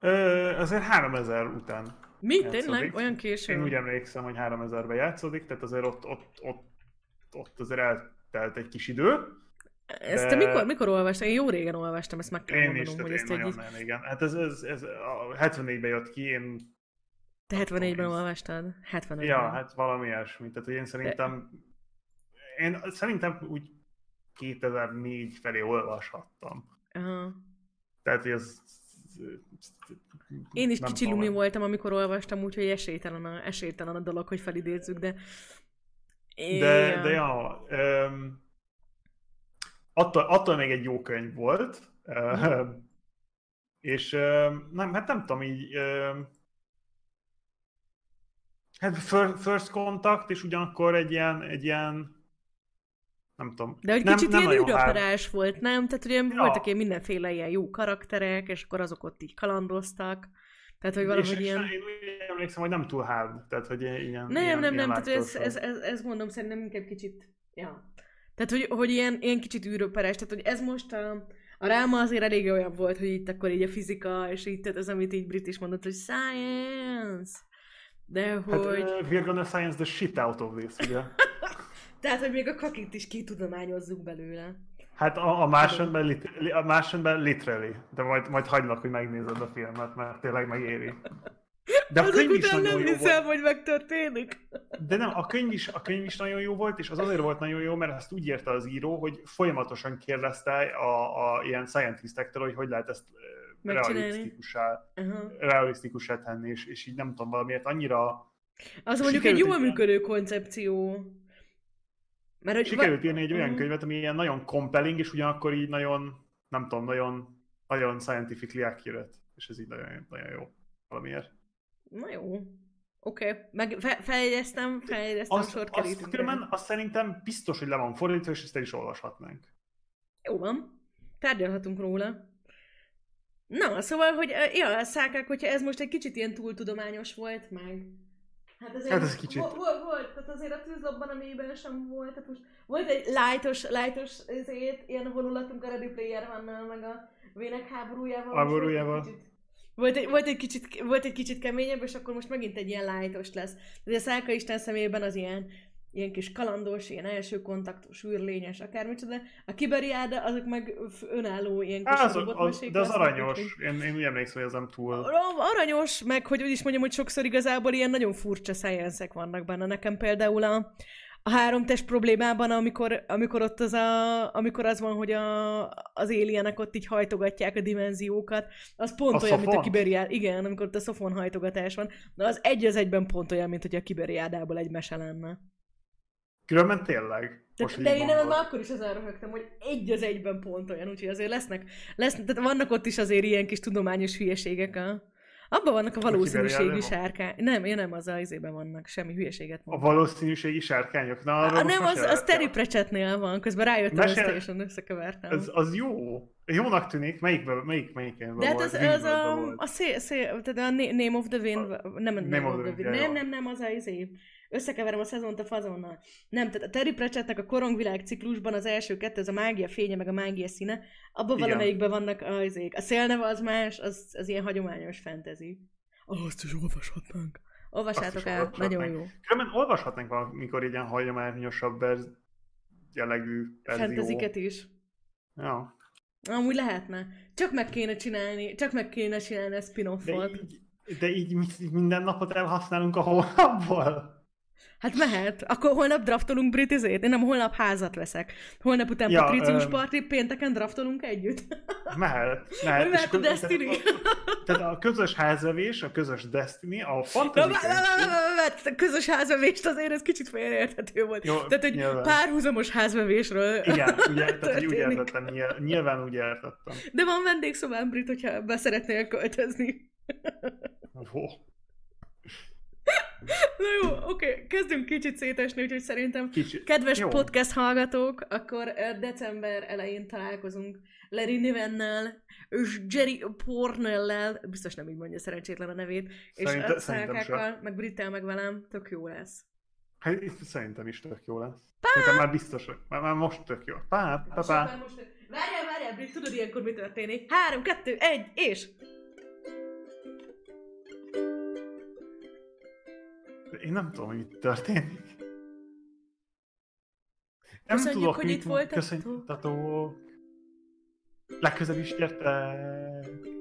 Ö, azért 3000 után. Mi? Játszódik. Tényleg? Olyan késő? Én úgy emlékszem, hogy 3000-ben játszódik, tehát azért ott, ott, ott, ott azért eltelt egy kis idő. Ezt te de- mikor, mikor olvastam? Én jó régen olvastam, ezt meg kell Én mondanom, is, hogy ezt én egy nagyon, nagyon igen. Hát ez, ez, ez a 74-ben jött ki, én, Te 74-ben ez- olvastad? 75-ben. ja, hát valami ilyesmi. Tehát hogy én szerintem, én szerintem úgy 2004 felé olvashattam. Aha. Tehát, ez... Én is kicsi lumi voltam, amikor olvastam, úgyhogy esélytelen a, esélytelen a dolog, hogy felidézzük, de... De, de ja, um, attól, attól még egy jó könyv volt, uh, és um, nem, hát nem tudom, így um, hát fir- first contact, és ugyanakkor egy ilyen, egy ilyen nem tudom. De hogy nem, kicsit nem ilyen űroperás volt, nem? Tehát ugye Ja. voltak ilyen mindenféle ilyen jó karakterek, és akkor azok ott így kalandoztak. Tehát, hogy valahogy és, ilyen... és én úgy emlékszem, hogy nem túl hard, tehát hogy ilyen Nem, ilyen, nem, nem, tehát ez, ez, ez, ez, mondom szerintem inkább kicsit, ja. Tehát, hogy, hogy ilyen, ilyen kicsit űröperes, tehát, hogy ez most a, a ráma azért elég olyan volt, hogy itt akkor így a fizika, és így, tehát az, amit így Brit is mondott, hogy science, de Hát, hogy, uh, we're gonna science the shit out of this, ugye? tehát, hogy még a kakit is kitudományozzuk belőle. Hát a, a másodban, lit, a másodban literally, de majd, majd hagylak, hogy megnézed a filmet, mert tényleg megéri. De a könyv is nem hiszem, volt. hogy megtörténik. De nem, a könyv, is, a könyv is nagyon jó volt, és az azért volt nagyon jó, mert ezt úgy írta az író, hogy folyamatosan kérdezte a, a ilyen scientistektől, hogy hogy lehet ezt realisztikussá, uh-huh. realisztikussá tenni, és, és így nem tudom, valamiért annyira... Az mondjuk egy jól működő koncepció. Mert, hogy sikerült írni egy olyan uh-huh. könyvet, ami ilyen nagyon compelling, és ugyanakkor így nagyon, nem tudom, nagyon, nagyon scientifically accurate, és ez így nagyon, nagyon jó valamiért. Na jó. Oké, okay. meg fe- feljegyeztem, feljegyeztem azt, sor azt, különben azt szerintem biztos, hogy le van fordítva, és ezt el is olvashatnánk. Jó van. Tárgyalhatunk róla. Na, szóval, hogy ja, a szákák, hogyha ez most egy kicsit ilyen túltudományos volt, meg... Hát, azért hát ez kicsit. Volt, volt, volt, tehát azért a tűzlapban a mélyben sem volt, tehát most volt egy lightos, lightos ezért, ilyen vonulatunk a Ready Player van meg a Vének háborújával. Háborújával. Kicsit volt egy, volt, egy kicsit, volt egy kicsit keményebb, és akkor most megint egy ilyen lightos lesz. De a Szálka Isten szemében az ilyen, ilyen kis kalandos, ilyen első kontaktus, űrlényes, akármicsoda. A kiberiáda, azok meg önálló ilyen kis az, az, De az aranyos. Én, én úgy emlékszem, hogy ez nem túl... Aranyos, meg hogy úgy is mondjam, hogy sokszor igazából ilyen nagyon furcsa science vannak benne. Nekem például a, a három test problémában, amikor, amikor ott az, a, amikor az van, hogy a, az alienek ott így hajtogatják a dimenziókat, az pont a olyan, szofont? mint a kiberiád. Igen, amikor ott a szofon hajtogatás van. De az egy az egyben pont olyan, mint hogy a kiberiádából egy mese lenne. Különben tényleg. De, de én nem, akkor is ezen röhögtem, hogy egy az egyben pont olyan, úgyhogy azért lesznek, lesznek tehát vannak ott is azért ilyen kis tudományos hülyeségek a, abban vannak a valószínűségi sárkány. Nem, én nem, az a izében vannak, semmi hülyeséget mondom. A valószínűségi sárkányok? Na, a, nem, az, az Terry Pratchettnél van, közben rájöttem Mesél... össze, és összekevertem. Az, az jó. Jónak tűnik, melyikben, melyik, melyikben De hát az, az a, a, szél, szél, tehát a Name of the Wind, a, nem Name, name of the Wind, nem, nem, nem, az a izé. Összekeverem a szezont a fazonnal. Nem, tehát a Terry Pratchettnek a korongvilág ciklusban az első kettő, az a mágia fénye, meg a mágia színe, abban valamelyikben vannak az izék. A szélneve az más, az, az ilyen hagyományos fantasy. Azt is olvashatnánk. Olvassátok el, nagyon jó. Különben olvashatnánk valamikor ilyen hagyományosabb verz... jellegű verzió. Fantaziket is. Ja. Amúgy lehetne. Csak meg kéne csinálni, csak meg kéne csinálni a spin-offot. De így, de így minden napot elhasználunk a hónapból. Hát mehet. Akkor holnap draftolunk britizét? Én nem holnap házat veszek. Holnap után ja, Patricius ö... party, pénteken draftolunk együtt. Mehet. mehet. Mehet a Destiny. Tehát a közös házevés, a közös Destiny, a fantasy... A közös házevést azért ez kicsit félreérthető volt. Jó, tehát egy nyilván. párhuzamos házvevésről Igen, ugye, tehát úgy értettem, nyilván úgy értettem. De van vendégszobám, Brit, hogyha be szeretnél költözni. Oh. Na jó, oké, okay. kezdünk kicsit szétesni, úgyhogy szerintem kicsit. kedves jó. podcast hallgatók, akkor december elején találkozunk Larry Nivennel és Jerry Pornellel, biztos nem így mondja szerencsétlen a nevét, Szerinte, és a Szálkákkal, meg Brittel, meg velem, tök jó lesz. Hát szerintem is tök jó lesz. Pá! Szerintem már biztos, már, már most tök jó. Pá, pá, pá. Várjál, várjál, Brit, tudod ilyenkor mi történik? Három, kettő, egy, és... Én nem tudom, hogy mit történik. Nem Köszönjük, tudok, hogy mit itt voltatok. Köszönjük, Legközelebb is gyertek!